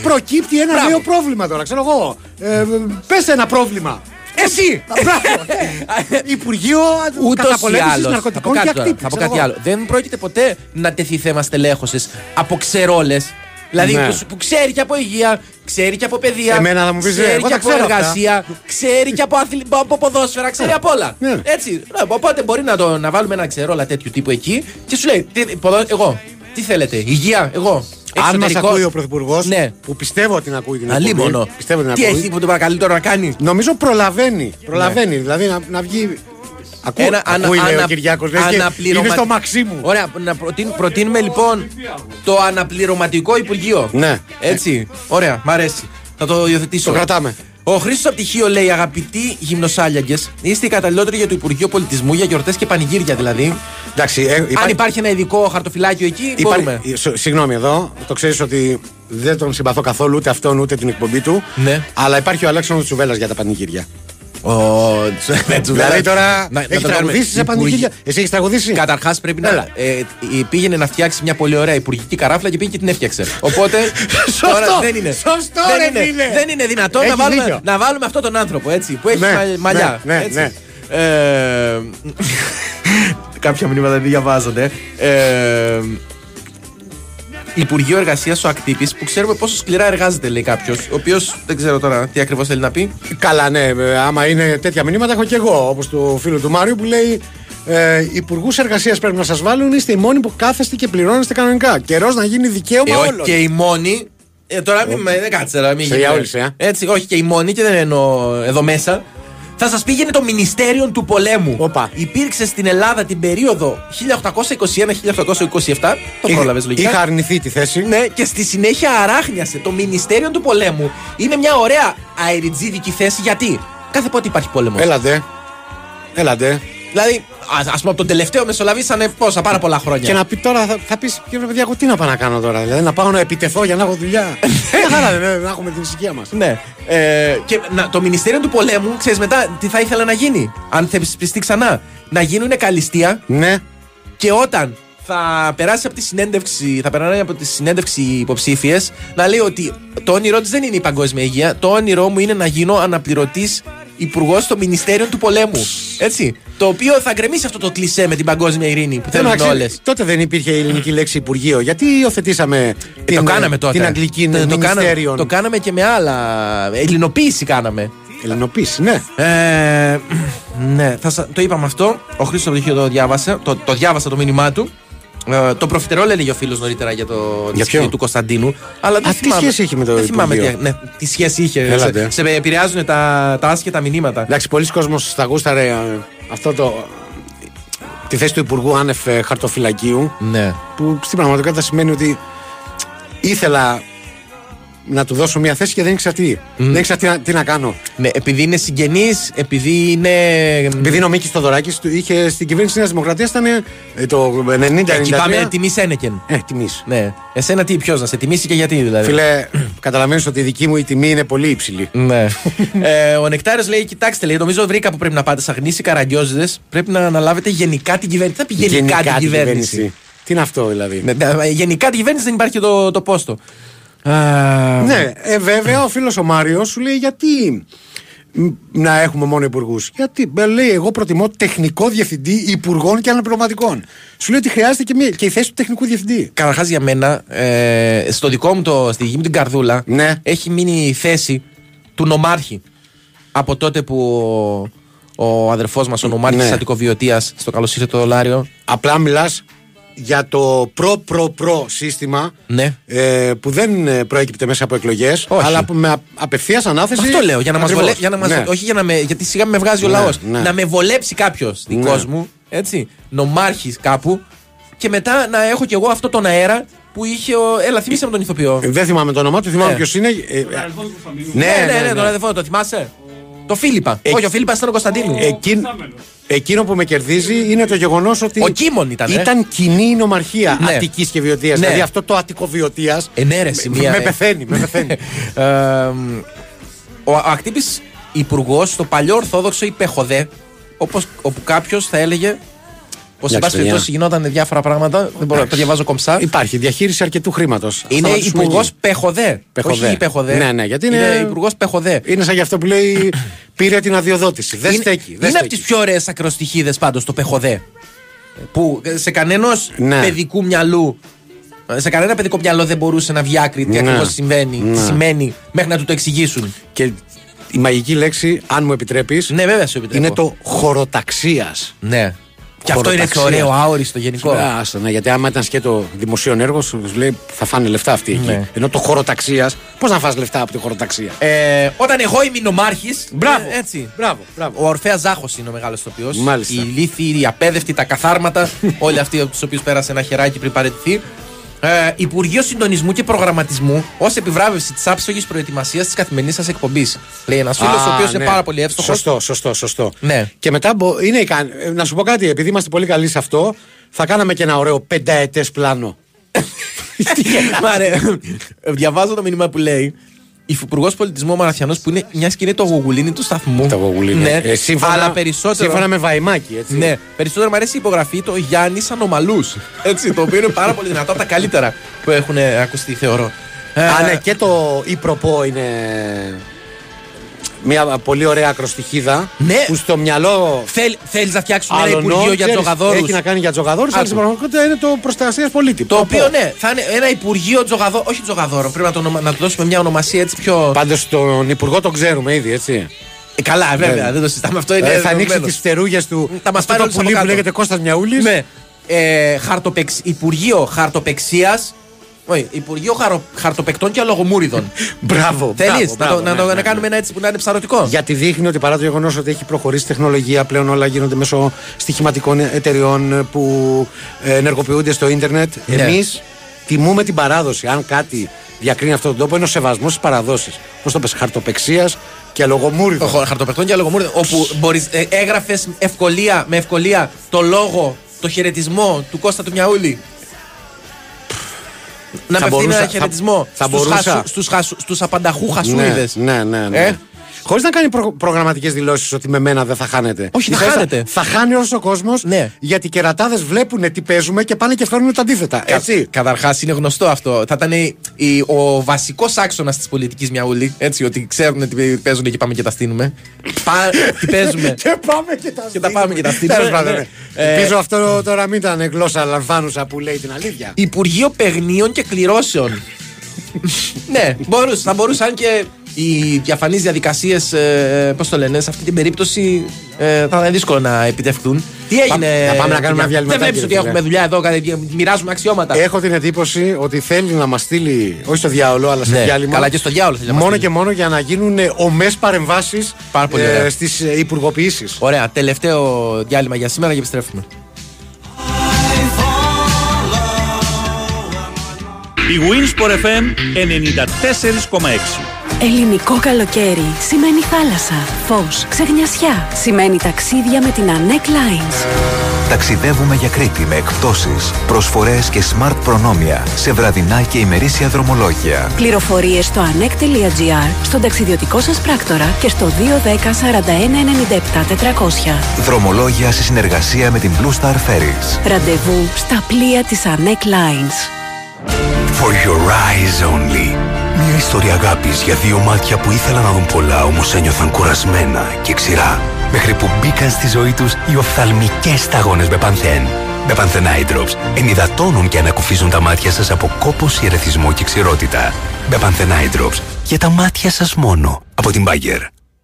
Προκύπτει ένα Μπράβο. νέο πρόβλημα τώρα, ξέρω εγώ. Ε, Πες ένα πρόβλημα. Εσύ! Μπράβο. [laughs] Υπουργείο Ούτως ή Καταπολέμησης άλλως. Θα πω Ναρκωτικών κάτι, και τώρα, Ακτύπης. θα πω ξέρω κάτι εγώ. άλλο. Δεν πρόκειται ποτέ να τεθεί θέμα στελέχωσης από ξερόλες. Δηλαδή Ναι. που, που ξέρει και από υγεία, ξέρει και από παιδεία, Εμένα θα μου πεις, ξέρει «Ε, εγώ και τα από ξέρω αυτά». εργασία, ξέρει και από, αθλη- από ποδόσφαιρα, ξέρει Ναι. από όλα. Ναι. Έτσι. Ναι, Οπότε μπορεί να, το, να βάλουμε ένα ξερόλα τέτοιου τύπου εκεί και σου λέει, τι, ποδο- εγώ, τι θέλετε, υγεία, εγώ. Αν μας εξωτερικό. ακούει ο Πρωθυπουργός, Ναι. που πιστεύω ότι την ακούει την εκπομπή, Αλίμονο. Πιστεύω ότι την Τι ακούει. έχει που τον παρακαλεί τώρα να κάνει; Νομίζω προλαβαίνει. Προλαβαίνει. Δηλαδή να, να βγει. Ακού, Ένα ανα- ακούει, λέει ο ανα- Κυριάκος, λες και αναπληρωμα- Είναι στο μαξί μου. Ωραία, να προτείν- προτείνουμε λοιπόν το αναπληρωματικό Υπουργείο. Ναι. Έτσι. Ωραία, μ' αρέσει. Θα το υιοθετήσω. Το κρατάμε. Ο Χρήστος Απτυχίο λέει: Αγαπητοί γυμνοσάλιαγκες, είστε οι καταλληλότεροι για το Υπουργείο Πολιτισμού για γιορτές και πανηγύρια δηλαδή. Εντάξει, ε, υπά- Αν υπάρχει ένα ειδικό χαρτοφυλάκιο εκεί, Υπάρχει- μπορούμε. ε, σ- Συγγνώμη εδώ, το ξέρεις ότι δεν τον συμπαθώ καθόλου ούτε αυτόν ούτε την εκπομπή του. Ναι. Αλλά υπάρχει ο Αλέξανδρος Τσουβέλλα για τα πανηγύρια. Ο Τσου- Δηλαδή τώρα Να- να έχει το κάνουμε τραγουδήσει σε υπουργή- πανηγύρια. Εσύ έχεις τραγουδήσει; Καταρχάς πρέπει να. Έλα. Ε, ε, πήγαινε να φτιάξει μια πολύ ωραία υπουργική καράφλα και πήγε και την έφτιαξε. Οπότε. [laughs] Σωστό, τώρα δεν είναι. σωστό, δεν, ρε είναι, φίλε. δεν είναι δυνατόν να Έχεις βάλουμε, δίκιο. να βάλουμε αυτόν τον άνθρωπο έτσι. Που έχει Ναι, μα- μαλλιά. ναι, ναι, έτσι. ναι. Ε, [laughs] κάποια μηνύματα δεν διαβάζονται. Ε, Υπουργείο Εργασίας ο Ακτύπης που ξέρουμε πόσο σκληρά εργάζεται, λέει κάποιος. Ο οποίος δεν ξέρω τώρα τι ακριβώς θέλει να πει. Καλά, ναι, ε, άμα είναι τέτοια μηνύματα έχω και εγώ. Όπως του φίλου του Μάριου που λέει ε, Υπουργούς Εργασίας πρέπει να σας βάλουν. Είστε οι μόνοι που κάθεστε και πληρώνεστε κανονικά. Καιρός να γίνει δικαίωμα Ε, όχι όλων. και οι μόνοι. Ε, τώρα μην με δεν κάτσε τώρα, μην Σε γίνει- διαόλυσε, ε. Έτσι, όχι και οι μόνοι και δεν εννοώ εδώ μέσα. Θα σας πήγαινε το Μινιστέριο του Πολέμου. Όπα. Υπήρξε στην Ελλάδα την περίοδο 1821-1827. Το πρόλαβες λογικά. Είχα αρνηθεί τη θέση. Ναι, και στη συνέχεια αράχνιασε. Το Μινιστέριο του Πολέμου είναι μια ωραία αεριτζίδικη θέση. Γιατί; Κάθε πότε υπάρχει πόλεμος. Έλατε. Έλατε. Δηλαδή, ας ας πούμε από τον τελευταίο μεσολαβήσανε πόσα, πάρα πολλά χρόνια. Και να πει τώρα, θα, θα πεις, κύριε παιδιά, εγώ τι να πάω να κάνω τώρα. Δηλαδή να πάω να επιτεθώ για να έχω δουλειά. [laughs] Μια χαρά δεν είναι, να έχουμε την ησυχία μας. Ναι. Ε, και να, το Μινιστέριο του Πολέμου, ξέρεις μετά τι θα ήθελα να γίνει, αν θεσπιστεί ξανά. Να γίνουν καλυστία Ναι. και όταν θα περάσει από τη συνέντευξη, θα περάσει από τη συνέντευξη υποψήφιες να λέει ότι το όνειρό της δεν είναι η παγκόσμια υγεία. Το όνειρό μου είναι να γίνω αναπληρωτής υπουργός στο Μινιστέριο του Πολέμου. Έτσι. Το οποίο θα γκρεμίσει αυτό το κλισέ με την παγκόσμια ειρήνη που θέλουν Εντάξει, όλες. Τότε δεν υπήρχε η ελληνική λέξη Υπουργείο. Γιατί υιοθετήσαμε την, το κάναμε τότε. την αγγλική το, το, κάναμε, Ministerium. το κάναμε και με άλλα. Ελληνοποίηση κάναμε. Ελληνοποίηση, ναι. Ε, ναι, θα, σα- το είπαμε αυτό. Ο Χρήστος Πτυχίο το διάβασε. Το, το διάβασα το μήνυμά του. Ε, το προφιτερόλ έλεγε ο φίλος νωρίτερα για το Για τη σχέση ποιο; του Κωνσταντίνου. Αλλά δεν Α, τι θυμάμαι, σχέση έχει με το δεν θυμάμαι τι, Υπουργείο; ναι, τι σχέση είχε. Έλατε. Σε, σε επηρεάζουν τα, τα άσχετα μηνύματα. Εντάξει, πολλοί κόσμος στα γούσταρε ε, αυτό το. τη θέση του Υπουργού Άνευ ε, Χαρτοφυλακίου. Ναι. Που στην πραγματικότητα σημαίνει ότι ήθελα να του δώσω μια θέση και δεν ήξερα τι. Δεν ήξερα τι, να- τι να κάνω. Ναι, επειδή είναι συγγενής, επειδή είναι. Επειδή είναι ο Μίκης Θοδωράκης είχε στην κυβέρνηση της Νέας Δημοκρατίας ήταν ε, το 90-93. Εκεί πάμε τιμή Σένεκεν. Ε, τιμής. Ναι. Εσένα τι, ποιος να σε τιμήσει και γιατί δηλαδή; Φίλε, καταλαβαίνεις ότι η δική μου η τιμή είναι πολύ υψηλή. Ναι. ε, ο Νεκτάριος λέει: Κοιτάξτε, λέει, νομίζω βρήκα που πρέπει να πάτε σαν γνήσιοι καραγκιόζηδε. Πρέπει να αναλάβετε γενικά την κυβέρνηση. Τι θα πει γενικά, την κυβέρνηση. Τι είναι αυτό δηλαδή; Ναι, ναι, γενικά την κυβέρνηση δεν υπάρχει και το, το πόστο. Α, Ναι, ε, βέβαια ο φίλος ο Μάριος σου λέει γιατί μ, να έχουμε μόνο υπουργούς; Γιατί ε, λέει, εγώ προτιμώ τεχνικό διευθυντή υπουργών και αναπληρωματικών. Σου λέει ότι χρειάζεται και, μια, και η θέση του τεχνικού διευθυντή. Καταρχάς για μένα, ε, στο δικό μου το, στη δική μου την καρδούλα, Ναι. έχει μείνει η θέση του νομάρχη. Από τότε που ο, ο αδερφός μας, ο νομάρχης Ναι. της Αττικοβιωτίας, στο καλώ ήρθε το δολάριο. Απλά μιλάς για το προ-προ-προ σύστημα Ναι. ε, που δεν ε, προέκυπτε μέσα από εκλογές, Όχι. αλλά που με απευθείας ανάθεση. Αυτό λέω, για να μας Ακριβώς. βολέ-, για να μας, Ναι. όχι για να με, γιατί σιγά με βγάζει ο Ναι, λαός. ναι. Να με βολέψει κάποιος δικός Ναι. μου, έτσι, νομάρχης κάπου, και μετά να έχω κι εγώ αυτό τον αέρα που είχε ο. Έλα, θύμισέ με τον ηθοποιό. Ε, Δεν θυμάμαι το όνομά του, θυμάμαι Ναι. ποιος είναι. ε, ε, ναι, ναι, ναι, τον αδερφό, το θυμάσαι; Το Φίλιππα. Όχι, ο Φίλιππας ήταν ο Κωνσταντίνου. Εκείν- εκείνο που με κερδίζει είναι το γεγονός ότι. Ο Κίμων ήταν, ε. Ήταν κοινή η νομαρχία Ναι. Αττικής και Βιωτίας. Ναι. Δηλαδή αυτό το Αττικοβιωτία. Ε, ναι, ρε, σημεία, Με ε. πεθαίνει, με πεθαίνει. [laughs] Ε, ο Ακτύπης υπουργός στο παλιό Ορθόδοξο υπεχοδέ, όπως, όπου κάποιος θα έλεγε πω εν Εντάξει, πάση παιδιά. περιπτώσει γινόταν διάφορα πράγματα. Δεν μπορώ να το διαβάζω κομψά. Υπάρχει διαχείριση αρκετού χρήματος. Είναι υπουργός Πεχοδέ. Πεχοδέ. Όχι Πεχοδέ. Ναι, ναι, γιατί είναι- υπουργός Πεχοδέ. Είναι σαν γι' αυτό που λέει πήρε την αδειοδότηση. Δεν είναι, στέκει. Δεν είναι από στέκει. τις πιο ωραίες ακροστοιχίδες πάντως το Πεχοδέ. Που σε κανένα Ναι. παιδικού μυαλού. Σε κανένα παιδικό μυαλό δεν μπορούσε να βγει άκρη τι Ναι. ακριβώς συμβαίνει, τι Ναι. σημαίνει, μέχρι να του το εξηγήσουν. Και η μαγική λέξη, αν μου επιτρέπεις, Ναι, βέβαια σου επιτρέπω. είναι το χωροταξίας. Ναι. Και αυτό είναι και ωραίο, άοριστο γενικό. Άστα, ναι, γιατί άμα ήταν σκέτο δημοσίων έργο, σου λέει θα φάνε λεφτά αυτοί εκεί. Ναι. Ενώ το χωροταξίας, πώς να φας λεφτά από τη χωροταξία; Ε, όταν εγώ είμαι νομάρχη. Μπράβο. έτσι. Μπράβο, μπράβο. Ο Ορφαία Ζάχος είναι ο μεγάλος τοπίο. Μάλιστα. Οι λύθοι, οι απέδευτοι, τα καθάρματα. [laughs] όλοι αυτοί από τους οποίους πέρασε ένα χεράκι πριν παραιτηθεί. Ε, Υπουργείο Συντονισμού και Προγραμματισμού ως επιβράβευση της άψογης προετοιμασίας της καθημερινής σας εκπομπής. Λέει ένας φίλος, ο Α, οποίος ναι. είναι πάρα πολύ εύστοχος. Σωστό, σωστό, σωστό. Ναι. Και μετά μπο- είναι ικαν... ε, Να σου πω κάτι, επειδή είμαστε πολύ καλοί σε αυτό, θα κάναμε και ένα ωραίο πενταετές πλάνο. [laughs] Μάρε, διαβάζω το μήνυμα που λέει Υφυπουργός Πολιτισμού ο Μαραθιανός που είναι μιας και είναι το γουγουλίνι του σταθμού. Το γογουλίνι. Ναι, Ε, σύμφωνα, αλλά περισσότερο. Σύμφωνα με βαϊμάκι, έτσι. Ναι, περισσότερο μου αρέσει η υπογραφή το Γιάννης Ανομαλούς. Έτσι, το οποίο είναι πάρα πολύ δυνατό από τα καλύτερα που έχουν ε, ακουστεί, θεωρώ. Α, Ε, ναι, και το Ιπροπό είναι μια πολύ ωραία ακροστοιχίδα. Ναι. Που στο μυαλό. Θέλ, θέλεις να φτιάξουμε ένα άλλων, Υπουργείο για ξέρεις, τζογαδόρους; Έχει να κάνει για τζογαδόρους, αλλά Άκου. στην πραγματικότητα είναι το προστασίας πολίτη. Το οποίο ναι, θα είναι ένα Υπουργείο τζογαδόρων. Όχι τζογαδόρων, πρέπει να, το, ονομα- να του δώσουμε μια ονομασία έτσι πιο. Πάντως τον Υπουργό τον ξέρουμε ήδη, έτσι. Ε, καλά, βέβαια, Ναι. δεν το συζητάμε. Αυτό είναι. Ε, θα ανοίξει δεδομένο. τις φτερούγες του. Θα μας αυτό πάρει το όλους από πουλί που κάτω. λέγεται Κώστας Μιαούλης Ναι. Ε, χαρτοπεξ... Υπουργείο Χαρτοπεξίας. Όχι, Υπουργείο χαρο... Χαρτοπεκτών και Αλογομούριδων. [laughs] Μπράβο. Θέλεις μπράβο, να, μπράβο, το, να, ναι, το- ναι, να ναι. κάνουμε ένα έτσι που να είναι ψαρωτικό; Γιατί δείχνει ότι παρά το γεγονός ότι έχει προχωρήσει η τεχνολογία, πλέον όλα γίνονται μέσω στοιχηματικών εταιριών που ε, ενεργοποιούνται στο ίντερνετ. Ναι. Εμείς τιμούμε την παράδοση. Αν κάτι διακρίνει αυτόν τον τόπο, είναι ο σεβασμός στι παραδόσει. Πώς το πες, χαρτοπεξίας και αλογομούριδο. Το χαρτοπεκτών και αλογομούριδων. Όπου μπορείς, ε, έγραφες ευκολία, με ευκολία το λόγο, το χαιρετισμό του Κώστα του Μιαούλη. Να Θα απευθύνει μπορούσα- ένα θα- χαιρετισμό θα στους, μπορούσα. χασου, στους, χασου, στους απανταχού χασούιδες. Ναι, ναι, ναι. ναι. Ε; Χωρίς να κάνει προ, προγραμματικές δηλώσεις ότι με μένα δεν θα χάνετε. Όχι, θα Ίσα-ίσα χάνετε. Θα χάνει όλο ο κόσμος Ναι. γιατί οι κερατάδες βλέπουν τι παίζουμε και πάνε και φέρνουν το αντίθετα. Έτσι. Καταρχάς είναι γνωστό αυτό. Θα ήταν η- η- ο βασικός άξονας της πολιτικής Μιαούλη. Έτσι, ότι ξέρουν τι παίζουν και πάμε και τα στείλουμε. Πα, τι παίζουμε. [laughs] Και πάμε και τα και τα πάμε και τα στείλουμε. Τέλος πάντων, ναι. ναι. Ε, Ελπίζω αυτό τώρα μην ήταν γλώσσα λανθάνουσα που λέει την αλήθεια. Υπουργείο Παιγνίων και Κληρώσεων. [laughs] ναι, μπορούσε, θα μπορούσαν και οι διαφανείς διαδικασίες, ε, πώς το λένε, σε αυτή την περίπτωση ε, θα είναι δύσκολο να επιτευχθούν. Τι έγινε, να πάμε να κάνουμε παιδιά; ένα διαλυματάκι, Δεν βλέπεις ότι ρε έχουμε φίλε. δουλειά εδώ, κα- μοιράζουμε αξιώματα; Έχω την εντύπωση ότι θέλει να μας στείλει, όχι στο διάολο, αλλά σε Ναι, διάλειμμα. καλά και στο διάολο θέλει να μας Μόνο στείλει. και μόνο για να γίνουν ομές παρεμβάσεις Πάρα πολύ ωραία. στις υπουργοποιήσεις. Ωραία, τελευταίο διάλειμμα για σήμερα και επιστρέφουμε. Η Winsport FM 94,6. Ελληνικό καλοκαίρι σημαίνει θάλασσα, φως, ξεγνιασιά. Σημαίνει ταξίδια με την ANEC Lines. Ταξιδεύουμε για Κρήτη με εκπτώσεις, προσφορές και smart προνόμια σε βραδινά και ημερήσια δρομολόγια. Πληροφορίες στο anec.gr, στον ταξιδιωτικό σας πράκτορα και στο 210 41 97 400. Δρομολόγια σε συνεργασία με την Blue Star Ferries. Ραντεβού στα πλοία της ANEC Lines. For your eyes only. Μια ιστορία αγάπης για δύο μάτια που ήθελαν να δουν πολλά, όμως ένιωθαν κουρασμένα και ξηρά. Μέχρι που μπήκαν στη ζωή τους οι οφθαλμικές σταγόνες με πανθέν. Με Eye Drops ενυδατώνουν και ανακουφίζουν τα μάτια σας από κόπωση, ερεθισμό και ξηρότητα. Με Eye Drops για τα μάτια σας μόνο. Από την Bayer.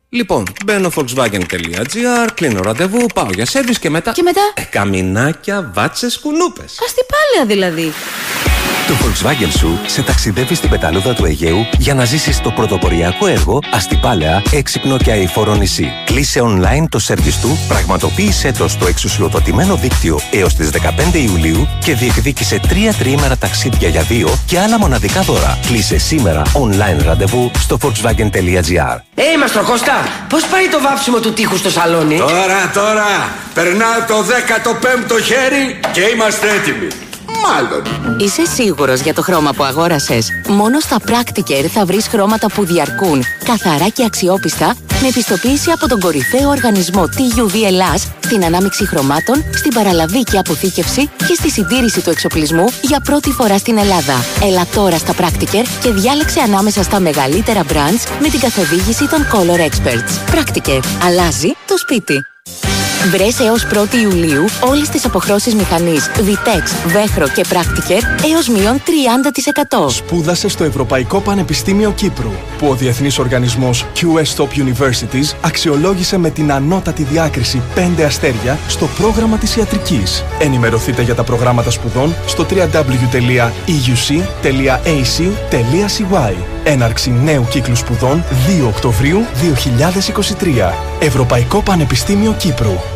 Λοιπόν, μπαίνω volkswagen.gr, κλείνω ραντεβού, πάω για σερβις και μετά... Και μετά; Ε, καμινάκια, βάτσες, κουνούπες. Αστυπάλαια δηλαδή. Το Volkswagen σου σε ταξιδεύει στην πεταλούδα του Αιγαίου για να ζήσεις το πρωτοποριακό έργο Αστυπάλαια, έξυπνο και αηφόρο νησί. Κλείσε online το σερβις του, πραγματοποίησέ το στο εξουσιοδοτημένο δίκτυο έως τις 15 Ιουλίου και διεκδίκησε τρία τριήμερα ταξίδια για δύο και άλλα μοναδικά δώρα. Κλείσε σήμερα online ραντεβού στο volkswagen.gr. Ε, Μαστροκώστα, πώς πάει το βάψιμο του τείχου στο σαλόνι; Τώρα, τώρα, περνάω το 15ο χέρι και είμαστε έτοιμοι. Μάλλον. Είσαι σίγουρος για το χρώμα που αγόρασες; Μόνο στα Practiker θα βρεις χρώματα που διαρκούν, καθαρά και αξιόπιστα, με επιστοποίηση από τον κορυφαίο οργανισμό TUV Ελλάς, στην ανάμειξη χρωμάτων, στην παραλαβή και αποθήκευση και στη συντήρηση του εξοπλισμού για πρώτη φορά στην Ελλάδα. Έλα τώρα στα Practiker και διάλεξε ανάμεσα στα μεγαλύτερα brands με την καθοδήγηση των Color Experts. Practiker. Αλλάζει το σπίτι. Βρες έως 1η Ιουλίου όλες τις αποχρώσεις μηχανής Vitex, Βέχρο και Practiker έως μείον 30%. Σπούδασε στο Ευρωπαϊκό Πανεπιστήμιο Κύπρου, που ο διεθνής οργανισμός QS Top Universities αξιολόγησε με την ανώτατη διάκριση 5 αστέρια στο πρόγραμμα της ιατρικής. Ενημερωθείτε για τα προγράμματα σπουδών στο www.euc.ac.cy. Έναρξη νέου κύκλου σπουδών 2 Οκτωβρίου 2023. Ευρωπαϊκό Πανεπιστήμιο Κύπρου.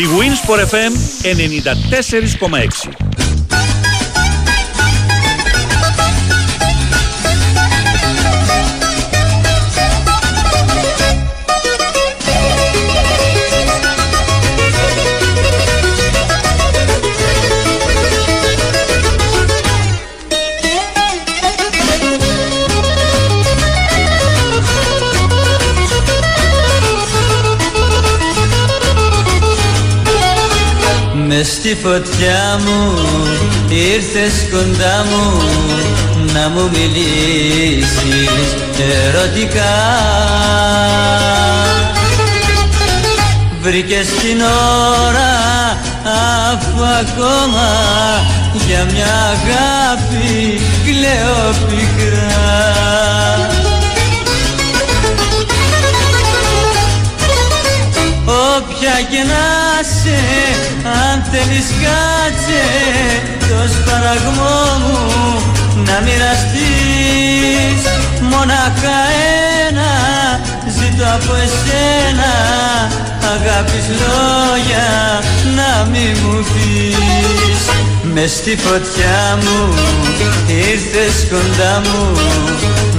Η Winsport FM 94,6. Με στη φωτιά μου ήρθες κοντά μου να μου μιλήσεις ερωτικά. Βρήκες την ώρα αφού ακόμα για μια αγάπη κλαίω πικρά. Όποια και να σε, αν θέλεις κάτσε Το σπαραγμό μου να μοιραστείς Μόναχα ένα ζητώ από εσένα Αγάπης λόγια να μη μου πεις Μες στη φωτιά μου ήρθες κοντά μου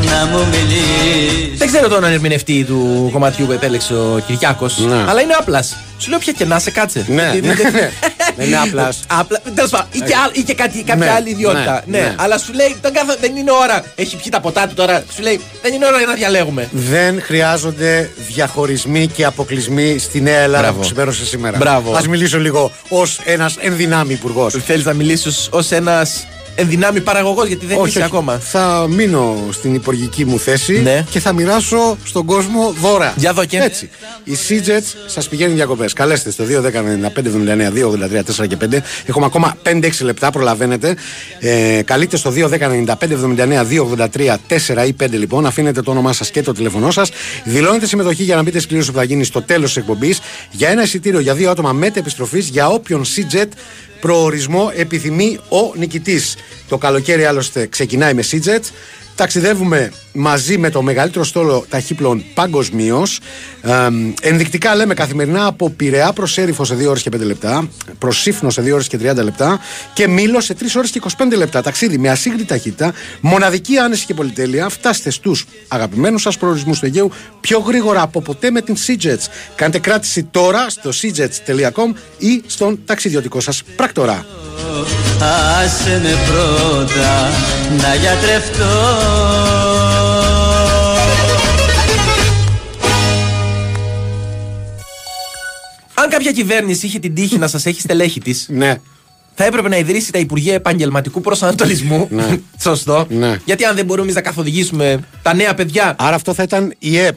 να μου μιλείς Δεν ξέρω τον ερμηνευτή του κομματιού που επέλεξε ο Κυριάκος, αλλά είναι άπλας. Σου λέω ποια κενά σε κάτσε. Ναι, Δεν- ναι, δεν- ναι. [laughs] Δεν είναι απλά. Απλά, τέλος πάντων, ή και, άλλ- ή και κάτι, κάποια Ναι, άλλη ιδιότητα. ναι, Ναι, ναι. αλλά σου λέει δεν, καθ- δεν είναι ώρα. Έχει πιει τα ποτά του τώρα. Σου λέει δεν είναι ώρα για να διαλέγουμε. Δεν χρειάζονται διαχωρισμοί και αποκλεισμοί στη Νέα Ελλάδα Μπράβο. που ξεπέρασε σήμερα. Μπράβο. Α μιλήσω λίγο ως ένας ενδυνάμει υπουργός. Θέλεις να μιλήσεις ως ένας ενδυνάμει παραγωγός, γιατί δεν είσαι ακόμα. Θα μείνω στην υπουργική μου θέση Ναι. και θα μοιράσω στον κόσμο δώρα. Για δω και. Έτσι. Οι Seajets σας πηγαίνουν διακοπές. Καλέστε στο 2-10-95-79-2-83-4 και 5. Έχουμε ακόμα 5-6 λεπτά, προλαβαίνετε. Ε, καλείτε στο 2-10-95-79-2-83-4 ή 5 λοιπόν. Αφήνετε το όνομά σας και το τηλέφωνό σας. Δηλώνετε συμμετοχή για να μπείτε στη κλήρωση που θα γίνει στο τέλος της εκπομπής για ένα εισιτήριο για δύο άτομα μετεπιστροφή για όποιον Seajet προορισμό επιθυμεί ο νικητής. Το καλοκαίρι άλλωστε ξεκινάει με Seajet. Ταξιδεύουμε μαζί με το μεγαλύτερο στόλο ταχύπλων παγκοσμίως. ενδεικτικά λέμε καθημερινά από Πειραιά προς Έριφο σε 2 ώρες και 5 λεπτά, προς Σύφνο σε 2 ώρες και 30 λεπτά και Μήλο σε 3 ώρες και 25 λεπτά. Ταξίδι με ασύγκριτη ταχύτητα, μοναδική άνεση και πολυτέλεια. Φτάστε στους αγαπημένους σας προορισμούς του Αιγαίου πιο γρήγορα από ποτέ με την Seajets. Κάντε κράτηση τώρα στο seajets.com ή στον ταξιδιωτικό σας πράκτορα. Άσε με πρώτα να γιατρευτώ Αν κάποια κυβέρνηση είχε την τύχη να σας έχει στελέχη της, [laughs] ναι. θα έπρεπε να ιδρύσει τα Υπουργεία Επαγγελματικού Προσανατολισμού. [laughs] Ναι. Σωστό. Ναι. Γιατί αν δεν μπορούμε εμείς να καθοδηγήσουμε τα νέα παιδιά. Άρα αυτό θα ήταν η ΕΠ,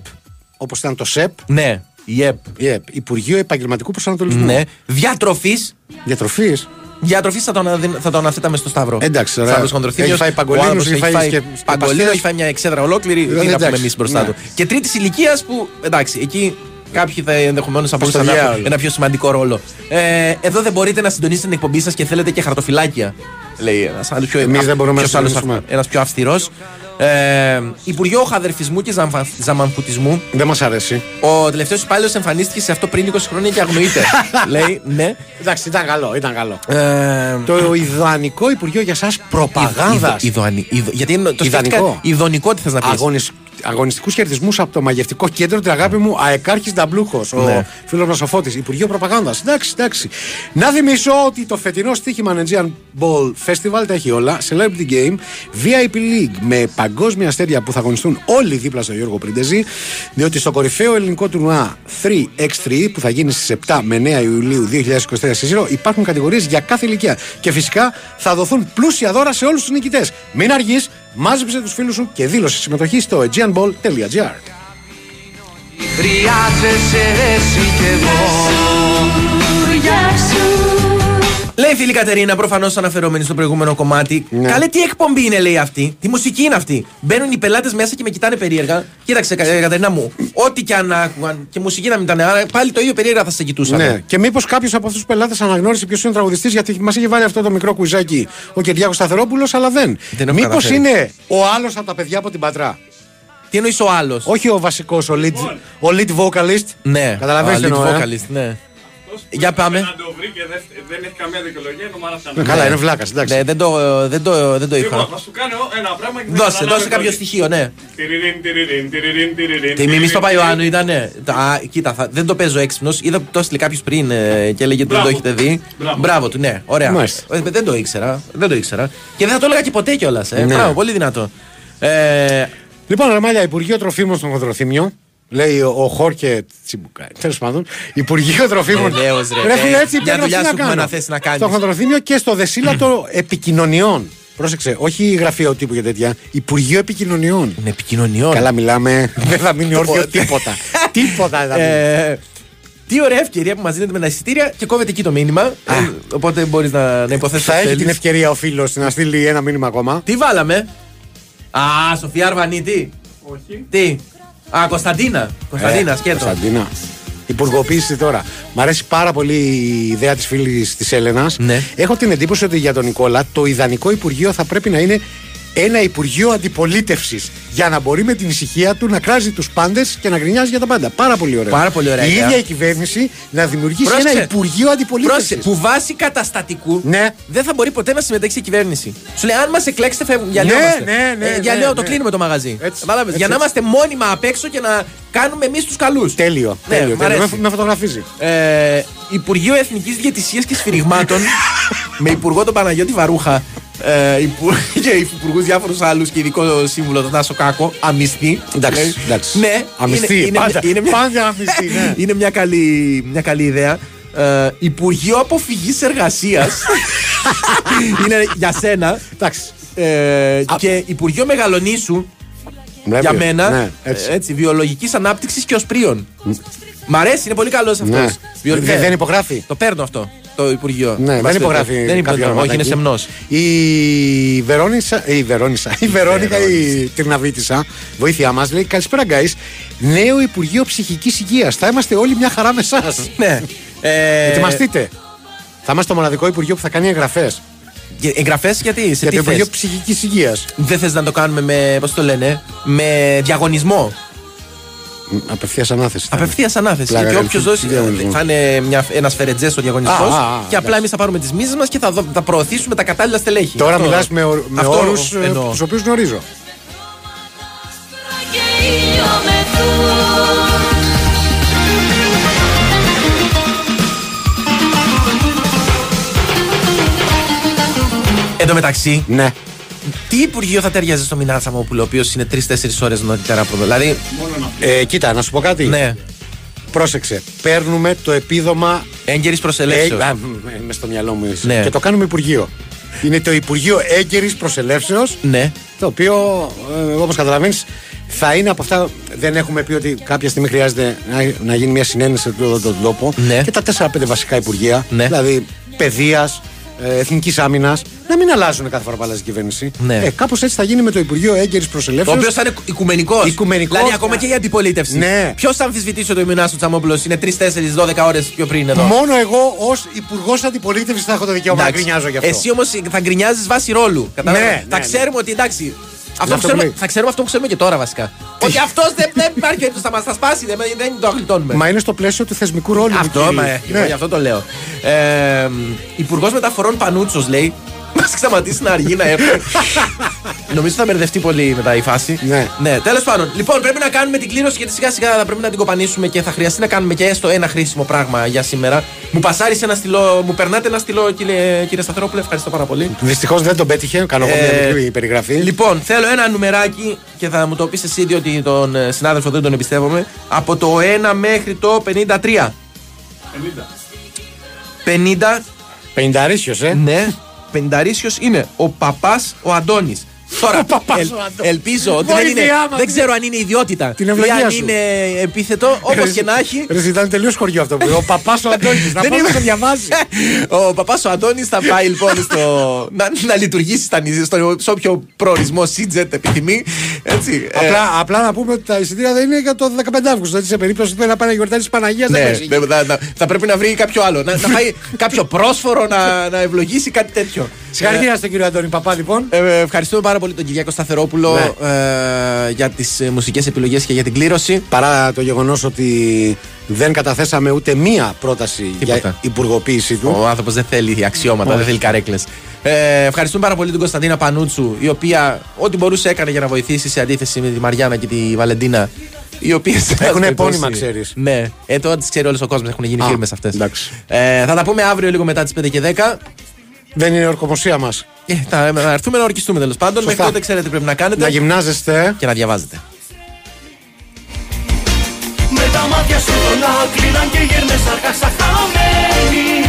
όπως ήταν το ΣΕΠ. Ναι, η ΕΠ. Η ΕΠ, Υπουργείο Επαγγελματικού Προσανατολισμού. Ναι. Διατροφής. Διατροφής. Διατροφής θα τον, αδυ- θα τον αναθέταμε στο Σταύρο. Εντάξει, ωραία. Σταύρος Χονδροθύμιος. Έχει φάει παγκολίνους, Ο άλλος έχει έχει φάει φάει σκε- παγκολίνο, σκεπαστές. έχει φάει μια εξέδρα ολόκληρη. Ε, Τι να εντάξει, πούμε εμείς μπροστά ναι. του. Και τρίτης ηλικίας που εντάξει, εκεί κάποιοι θα ενδεχομένως θα μπορούσαν να διάολο. έχουν ένα πιο σημαντικό ρόλο. Ε, εδώ δεν μπορείτε να συντονίσετε την εκπομπή σας και θέλετε και χαρτοφυλάκια. Λέει ένας άλλος πιο Εμείς δεν μπορούμε να ποιος άλλος συντονίσουμε. αυ- ένας πιο αυστηρός. Ε, Υπουργείο Χαδερφισμού και Ζαμφα- Ζαμανφουτισμού. Δεν μας αρέσει. Ο τελευταίος υπάλληλος εμφανίστηκε σε αυτό πριν 20 χρόνια και αγνοείται. [laughs] Λέει, ναι. Εντάξει, ήταν καλό, ήταν καλό. Ε, Το ιδανικό Υπουργείο για εσά προπαγάνδα. Ιδο- ιδοανι- ιδο- γιατί είναι το Ιδανικό. σκέφτηκα Ιδονικό τι θες να πεις. Αγωνισ... Αγωνιστικούς χαιρετισμούς από το μαγευτικό κέντρο την αγάπη μου Αεκάρχης Νταμπλούχος. Ο Ναι. φίλος μας ο Φώτης. Υπουργείο Προπαγάνδας. Εντάξει, εντάξει. Να θυμίσω ότι το φετινό στοίχημα Aegean Ball Festival τα έχει όλα. Celebrity Game, VIP League με παγκόσμια αστέρια που θα αγωνιστούν όλοι δίπλα στο Γιώργο Πριντεζή. Διότι στο κορυφαίο ελληνικό τουρνουά 3x3 που θα γίνει στις 7 με 9 Ιουλίου 2023 στη Σύρο υπάρχουν κατηγορίες για κάθε ηλικία. Και φυσικά θα δοθούν πλούσια δώρα σε όλους τους νικητές. Μην αργείς, μάζεψε τους φίλους σου και δήλωσε συμμετοχή στο aegeanball.gr. Χρειάζεσαι εσύ κι εγώ Λέει η φίλη Κατερίνα, προφανώς αναφερόμενη στο προηγούμενο κομμάτι. Ναι. Καλέ, τι εκπομπή είναι, λέει αυτή. Τι μουσική είναι αυτή. Μπαίνουν οι πελάτες μέσα και με κοιτάνε περίεργα. Κοίταξε, Κα- Κατερίνα μου, ό,τι και αν άκουγαν και μουσική να μην ήταν, άρα πάλι το ίδιο περίεργα θα σε κοιτούσαν. Ναι. Και μήπως κάποιος από αυτούς τους πελάτες αναγνώρισε ποιος είναι ο τραγουδιστής, γιατί μας είχε βάλει αυτό το μικρό κουιζάκι ο Κυριάκος Σταθερόπουλος, αλλά δεν. Δεν έχω Μήπως καταφέρει. είναι ο άλλος από τα παιδιά από την Πατρά; Τι εννοείς ο άλλος; Όχι ο βασικός, ο lead, ο lead vocalist. Ναι, Καταλαβαίνεις τι Α, εννοώ, lead ε; vocalist, ναι. Για πάμε. Να το βρει και δεν, δεν έχει καμία δικαιολογία, το μάρασαν. Ναι, καλά, είναι βλάκας, εντάξει. Ναι, δεν το, δεν το, δεν το Λοιπόν, είχα. θα σου κάνω ένα πράγμα και θα Δώσε, καταλάβεις δώσε κάποιο όλοι. στοιχείο, ναι. Τυριριν, τυριριν, τυριριν, τυριριν, Τι μιμή τυριριν, στο Παϊωάννου ήταν. Κοίτα, θα, δεν το παίζω έξυπνος. Είδα που το έστειλε κάποιος πριν ε, και έλεγε ότι δεν το Μπράβο. έχετε δει. Μπράβο. Μπράβο του, ναι, ωραία. Μάλιστα. Ε, δεν το ήξερα. Δεν το ήξερα. Και δεν θα το έλεγα και ποτέ κιόλας. Ε. Ναι. Μπράβο, πολύ δυνατό. Ε, Λοιπόν, Ραμάλια, Υπουργείο Τροφίμων στον Χοντροθύμιο. Λέει ο, ο Χόρκε Τσιμπουκάη. Τέλος πάντων, Υπουργείο Τροφίμων. Βεβαίως, ρε. Ρε φίλε, έτσι Μια πρέπει δουλειά να σου έχουμε κάνω. να θες να κάνεις. Στο Χοντροθύμιο και στο Δεσίλατο [laughs] Επικοινωνιών. Πρόσεξε, όχι γραφείο τύπου και τέτοια. Υπουργείο Επικοινωνιών. Είναι επικοινωνιών. Καλά, μιλάμε. [laughs] δεν θα μείνει όρθιο τίποτα. [laughs] τίποτα δεν θα μείνει. ε, τι ωραία ευκαιρία που μας δίνετε με τα εισιτήρια και κόβεται εκεί το μήνυμα. Ε, οπότε μπορείς να, να υποθέσεις. θα έχει την ευκαιρία ο φίλος να στείλει ένα μήνυμα ακόμα. Τι βάλαμε; Α, Σοφία Αρβανίτη. Όχι. Τι; Α, Κωνσταντίνα. Κωνσταντίνα, Ε, σκέτο. Κωνσταντίνα. Υπουργοποίηση τώρα. Μ' αρέσει πάρα πολύ η ιδέα της φίλης της Έλενας. Ναι. Έχω την εντύπωση ότι για τον Νικόλα το ιδανικό Υπουργείο θα πρέπει να είναι ένα Υπουργείο Αντιπολίτευσης για να μπορεί με την ησυχία του να κράζει τους πάντες και να γκρινιάζει για τα πάντα. Πάρα πολύ ωραία. Πάρα πολύ ωραία Η ιδέα. ίδια η κυβέρνηση να δημιουργήσει Πρόσεξε. ένα Υπουργείο Αντιπολίτευσης. Πρόσεξε, που βάσει καταστατικού Ναι. δεν θα μπορεί ποτέ να συμμετέχει σε κυβέρνηση. Σου λέει, αν μας εκλέξετε, φεύγουμε. Ναι, Διαλύόμαστε. ναι, ναι, Ε, διαλύω, ναι, το ναι. κλείνουμε το μαγαζί. Κατάλαβες, έτσι, για να έτσι. είμαστε μόνιμα απ' έξω και να κάνουμε εμείς τους καλούς. Τέλειο. Ναι, τέλειο, μ' τέλειο. αρέσει. Με, με φωτογραφίζει. Ε, Υπουργείο Εθνικής Διαιτησία και Σφυριγμάτων [laughs] με υπουργό τον Παναγιώτη Βαρούχα ε, υπου... [laughs] και υπουργού διάφορους άλλους και ειδικό σύμβουλο τον Τάσο Κάκο, αμυστή. Εντάξει, Ε, εντάξει. Ναι, Αμυστή, είναι, είναι, πάντα, είναι μια, πάντα αμυστή, ναι. [laughs] είναι μια, καλή, μια καλή ιδέα. Ε, Υπουργείο Αποφυγής Εργασίας. [laughs] είναι για σένα. Εντάξει. Ε, και Υπουργείο Μεγαλονίσου Ναι, για ναι, μένα. ναι, έτσι. ε, έτσι, βιολογικής ανάπτυξης και οσπρίων. Μ' αρέσει, είναι πολύ καλός αυτός. Ναι. Δεν- δεν υπογράφει. Το παίρνω αυτό. Το Υπουργείο. Ναι, δεν Είμαστε- υπογράφει. Δεν κάποιο υπογράφει. Όχι, ονοματάκι. είναι σεμνός. Η Βερόνισα, η Βερόνισα, η Βερόνικα, η Τυρναβίτησα, βοήθειά μας, λέει: Καλησπέρα, guys. Νέο Υπουργείο Ψυχικής Υγείας. Θα είμαστε όλοι μια χαρά με εσάς. [laughs] Ναι. Ε, Ετοιμαστείτε. Θα είμαστε το μοναδικό Υπουργείο που θα κάνει εγγραφές. Εγγραφές γιατί, σε Για τι το Υπουργείο θες; Ψυχικής Υγείας. Δεν θες να το κάνουμε με, πώς το λένε, με διαγωνισμό; Απευθείας ανάθεση. θα είναι. Απευθείας ανάθεση. Πλάκα και κάνει. όποιος δώσει. Διαγωνισμό. Θα είναι ένας φερετζές ο διαγωνισμό. Α, α, α, Και απλά εμείς θα πάρουμε τις μίζες μας και θα, δω- θα προωθήσουμε τα κατάλληλα στελέχη. Τώρα Αυτό- μιλάς με, ορ- με αυτό όρους εννοώ. τους οποίους γνωρίζω. Εν τω μεταξύ, Ναι. Τι υπουργείο θα ταιριάζει στο Μινά Σαμόπουλο, ο οποίος είναι 3-4 ώρες νωρίτερα από εδώ; Δηλαδή, Ε, κοίτα, να σου πω κάτι. ναι, Πρόσεξε. Παίρνουμε το επίδομα. έγκαιρης προσελεύσεως. Ε, α, με στο μυαλό μου είσαι. Ναι. Και το κάνουμε Υπουργείο. Είναι το Υπουργείο Έγκαιρης Προσελεύσεως. Ναι. Το οποίο, ε, όπως καταλαβαίνεις, θα είναι από αυτά. Δεν έχουμε πει ότι κάποια στιγμή χρειάζεται να, να γίνει μια συνένεση σε αυτόν τον τόπο. Ναι. Και τα 4-5 βασικά υπουργεία. Ναι. Δηλαδή παιδείας, εθνικής άμυνας. Να μην αλλάζουν κάθε φορά που αλλάζει η κυβέρνηση. Ναι. Ε, Κάπως έτσι θα γίνει με το Υπουργείο Έγκαιρης Ο Προσελεύσεω. οποίο θα είναι οικουμενικός. Οικουμενικός. Δηλαδή, ακόμα και η αντιπολίτευση. Ναι. Ποιος θα αμφισβητήσει ότι ο Μινά του Τσαμόπουλο είναι 3-4-12 ώρες πιο πριν εδώ; Μόνο εγώ ως Υπουργός Αντιπολίτευσης θα έχω το δικαίωμα να Εντάξει. γκρινιάζω γι' αυτό. Εσύ όμως θα γκρινιάζεις βάση ρόλου. Κατάλαβες; Ναι, θα ναι, ξέρουμε ότι εντάξει. Αυτό που αυτό ξέρουμε, που λέει. θα ξέρουμε αυτό που ξέρουμε και τώρα βασικά. ότι αυτός δεν, δεν υπάρχει περίπτωση θα μα τα σπάσει, δεν, δεν το γλιτώνουμε. Μα είναι στο πλαίσιο του θεσμικού ρόλου. Αυτό, κύριε. μα, Ναι. γι' αυτό το λέω. Ε, Υπουργός Μεταφορών Πανούτσος λέει. Μα σταματήσει να αργεί να έρθει. Νομίζω θα μπερδευτεί πολύ μετά η φάση. Ναι. ναι τέλος πάντων. Λοιπόν, πρέπει να κάνουμε την κλήρωση γιατί σιγά σιγά θα πρέπει να την κοπανίσουμε και θα χρειαστεί να κάνουμε και έστω ένα χρήσιμο πράγμα για σήμερα. Μου πασάρει ένα στυλό, μου περνάτε ένα στυλό, κύριε, κύριε Σταθερόπουλε. Ευχαριστώ πάρα πολύ. Δυστυχώς δεν τον πέτυχε. Κάνω εγώ μια Ε, μικρή περιγραφή. Λοιπόν, θέλω ένα νουμεράκι και θα μου το πεις εσύ, διότι τον ε, συνάδελφο δεν τον εμπιστεύομαι. Από το 1 μέχρι το 53. 50. Πενηνταρίσιο, ε. Ναι, πενταρίσιος είναι ο παπάς ο Αντώνης. Τώρα, παπάς ελ- ο Αντώνης. ελπίζω ότι δεν, είναι, Βοήθειά μας. δεν ξέρω αν είναι ιδιότητα Την ή ευλογία αν σου. είναι επίθετο, όπως και να έχει. Ρε, ήταν τελείως χωριό αυτό που είπε. Ο παπάς ο Αντώνης. Να Δεν πάμε είμαι- να το διαβάζει. [laughs] Ο παπάς ο Αντώνης θα πάει λοιπόν στο, να, να λειτουργήσει στα νησί, στο, σε όποιο προορισμό Σίτζετ επιθυμεί. Έτσι, ε, Απλά, απλά να πούμε ότι τα εισιτήρια δεν είναι για το 15 Αύγουστο. Έτσι, σε περίπτωση που θέλει να πάει να γιορτάσει της Παναγίας, δεν Ναι, παίζει. δεν- θα, θα- θα πρέπει να βρει κάποιο άλλο. Να, να πάει κάποιο πρόσφορο να, να ευλογήσει κάτι τέτοιο. Συγχαρητήρια στον κύριο Αντώνη Παπά, λοιπόν. Ε, ε, ευχαριστούμε πάρα πολύ τον Κυριάκο Σταθερόπουλο ε, για τις ε, μουσικές επιλογές και για την κλήρωση. Παρά το γεγονός ότι δεν καταθέσαμε ούτε μία πρόταση για υπουργοποίησή του. Ο άνθρωπος δεν θέλει αξιώματα, Όχι. δεν θέλει καρέκλες. Ε, ευχαριστούμε πάρα πολύ την Κωνσταντίνα Πανούτσου, η οποία ό,τι μπορούσε έκανε για να βοηθήσει σε αντίθεση με τη Μαριάννα και τη Βαλεντίνα. Οι οποίε Έχουν επώνυμα, ξέρεις. Ναι, ε, τώρα τις ξέρει όλος ο κόσμος, έχουν γίνει Α, φίρμες αυτές. εντάξει. Ε, θα τα πούμε αύριο λίγο μετά τις 5 και 10. Δεν είναι ορκομοσία μας. Ε, θα, θα έρθουμε να ορκιστούμε τέλος πάντων. Σωστά. Μέχρι τότε ξέρετε τι πρέπει να κάνετε. Να γυμνάζεστε. Και να διαβάζετε. Με τα μάτια σου πολλά κλείναν και γέρνες αργά σαν χαμένη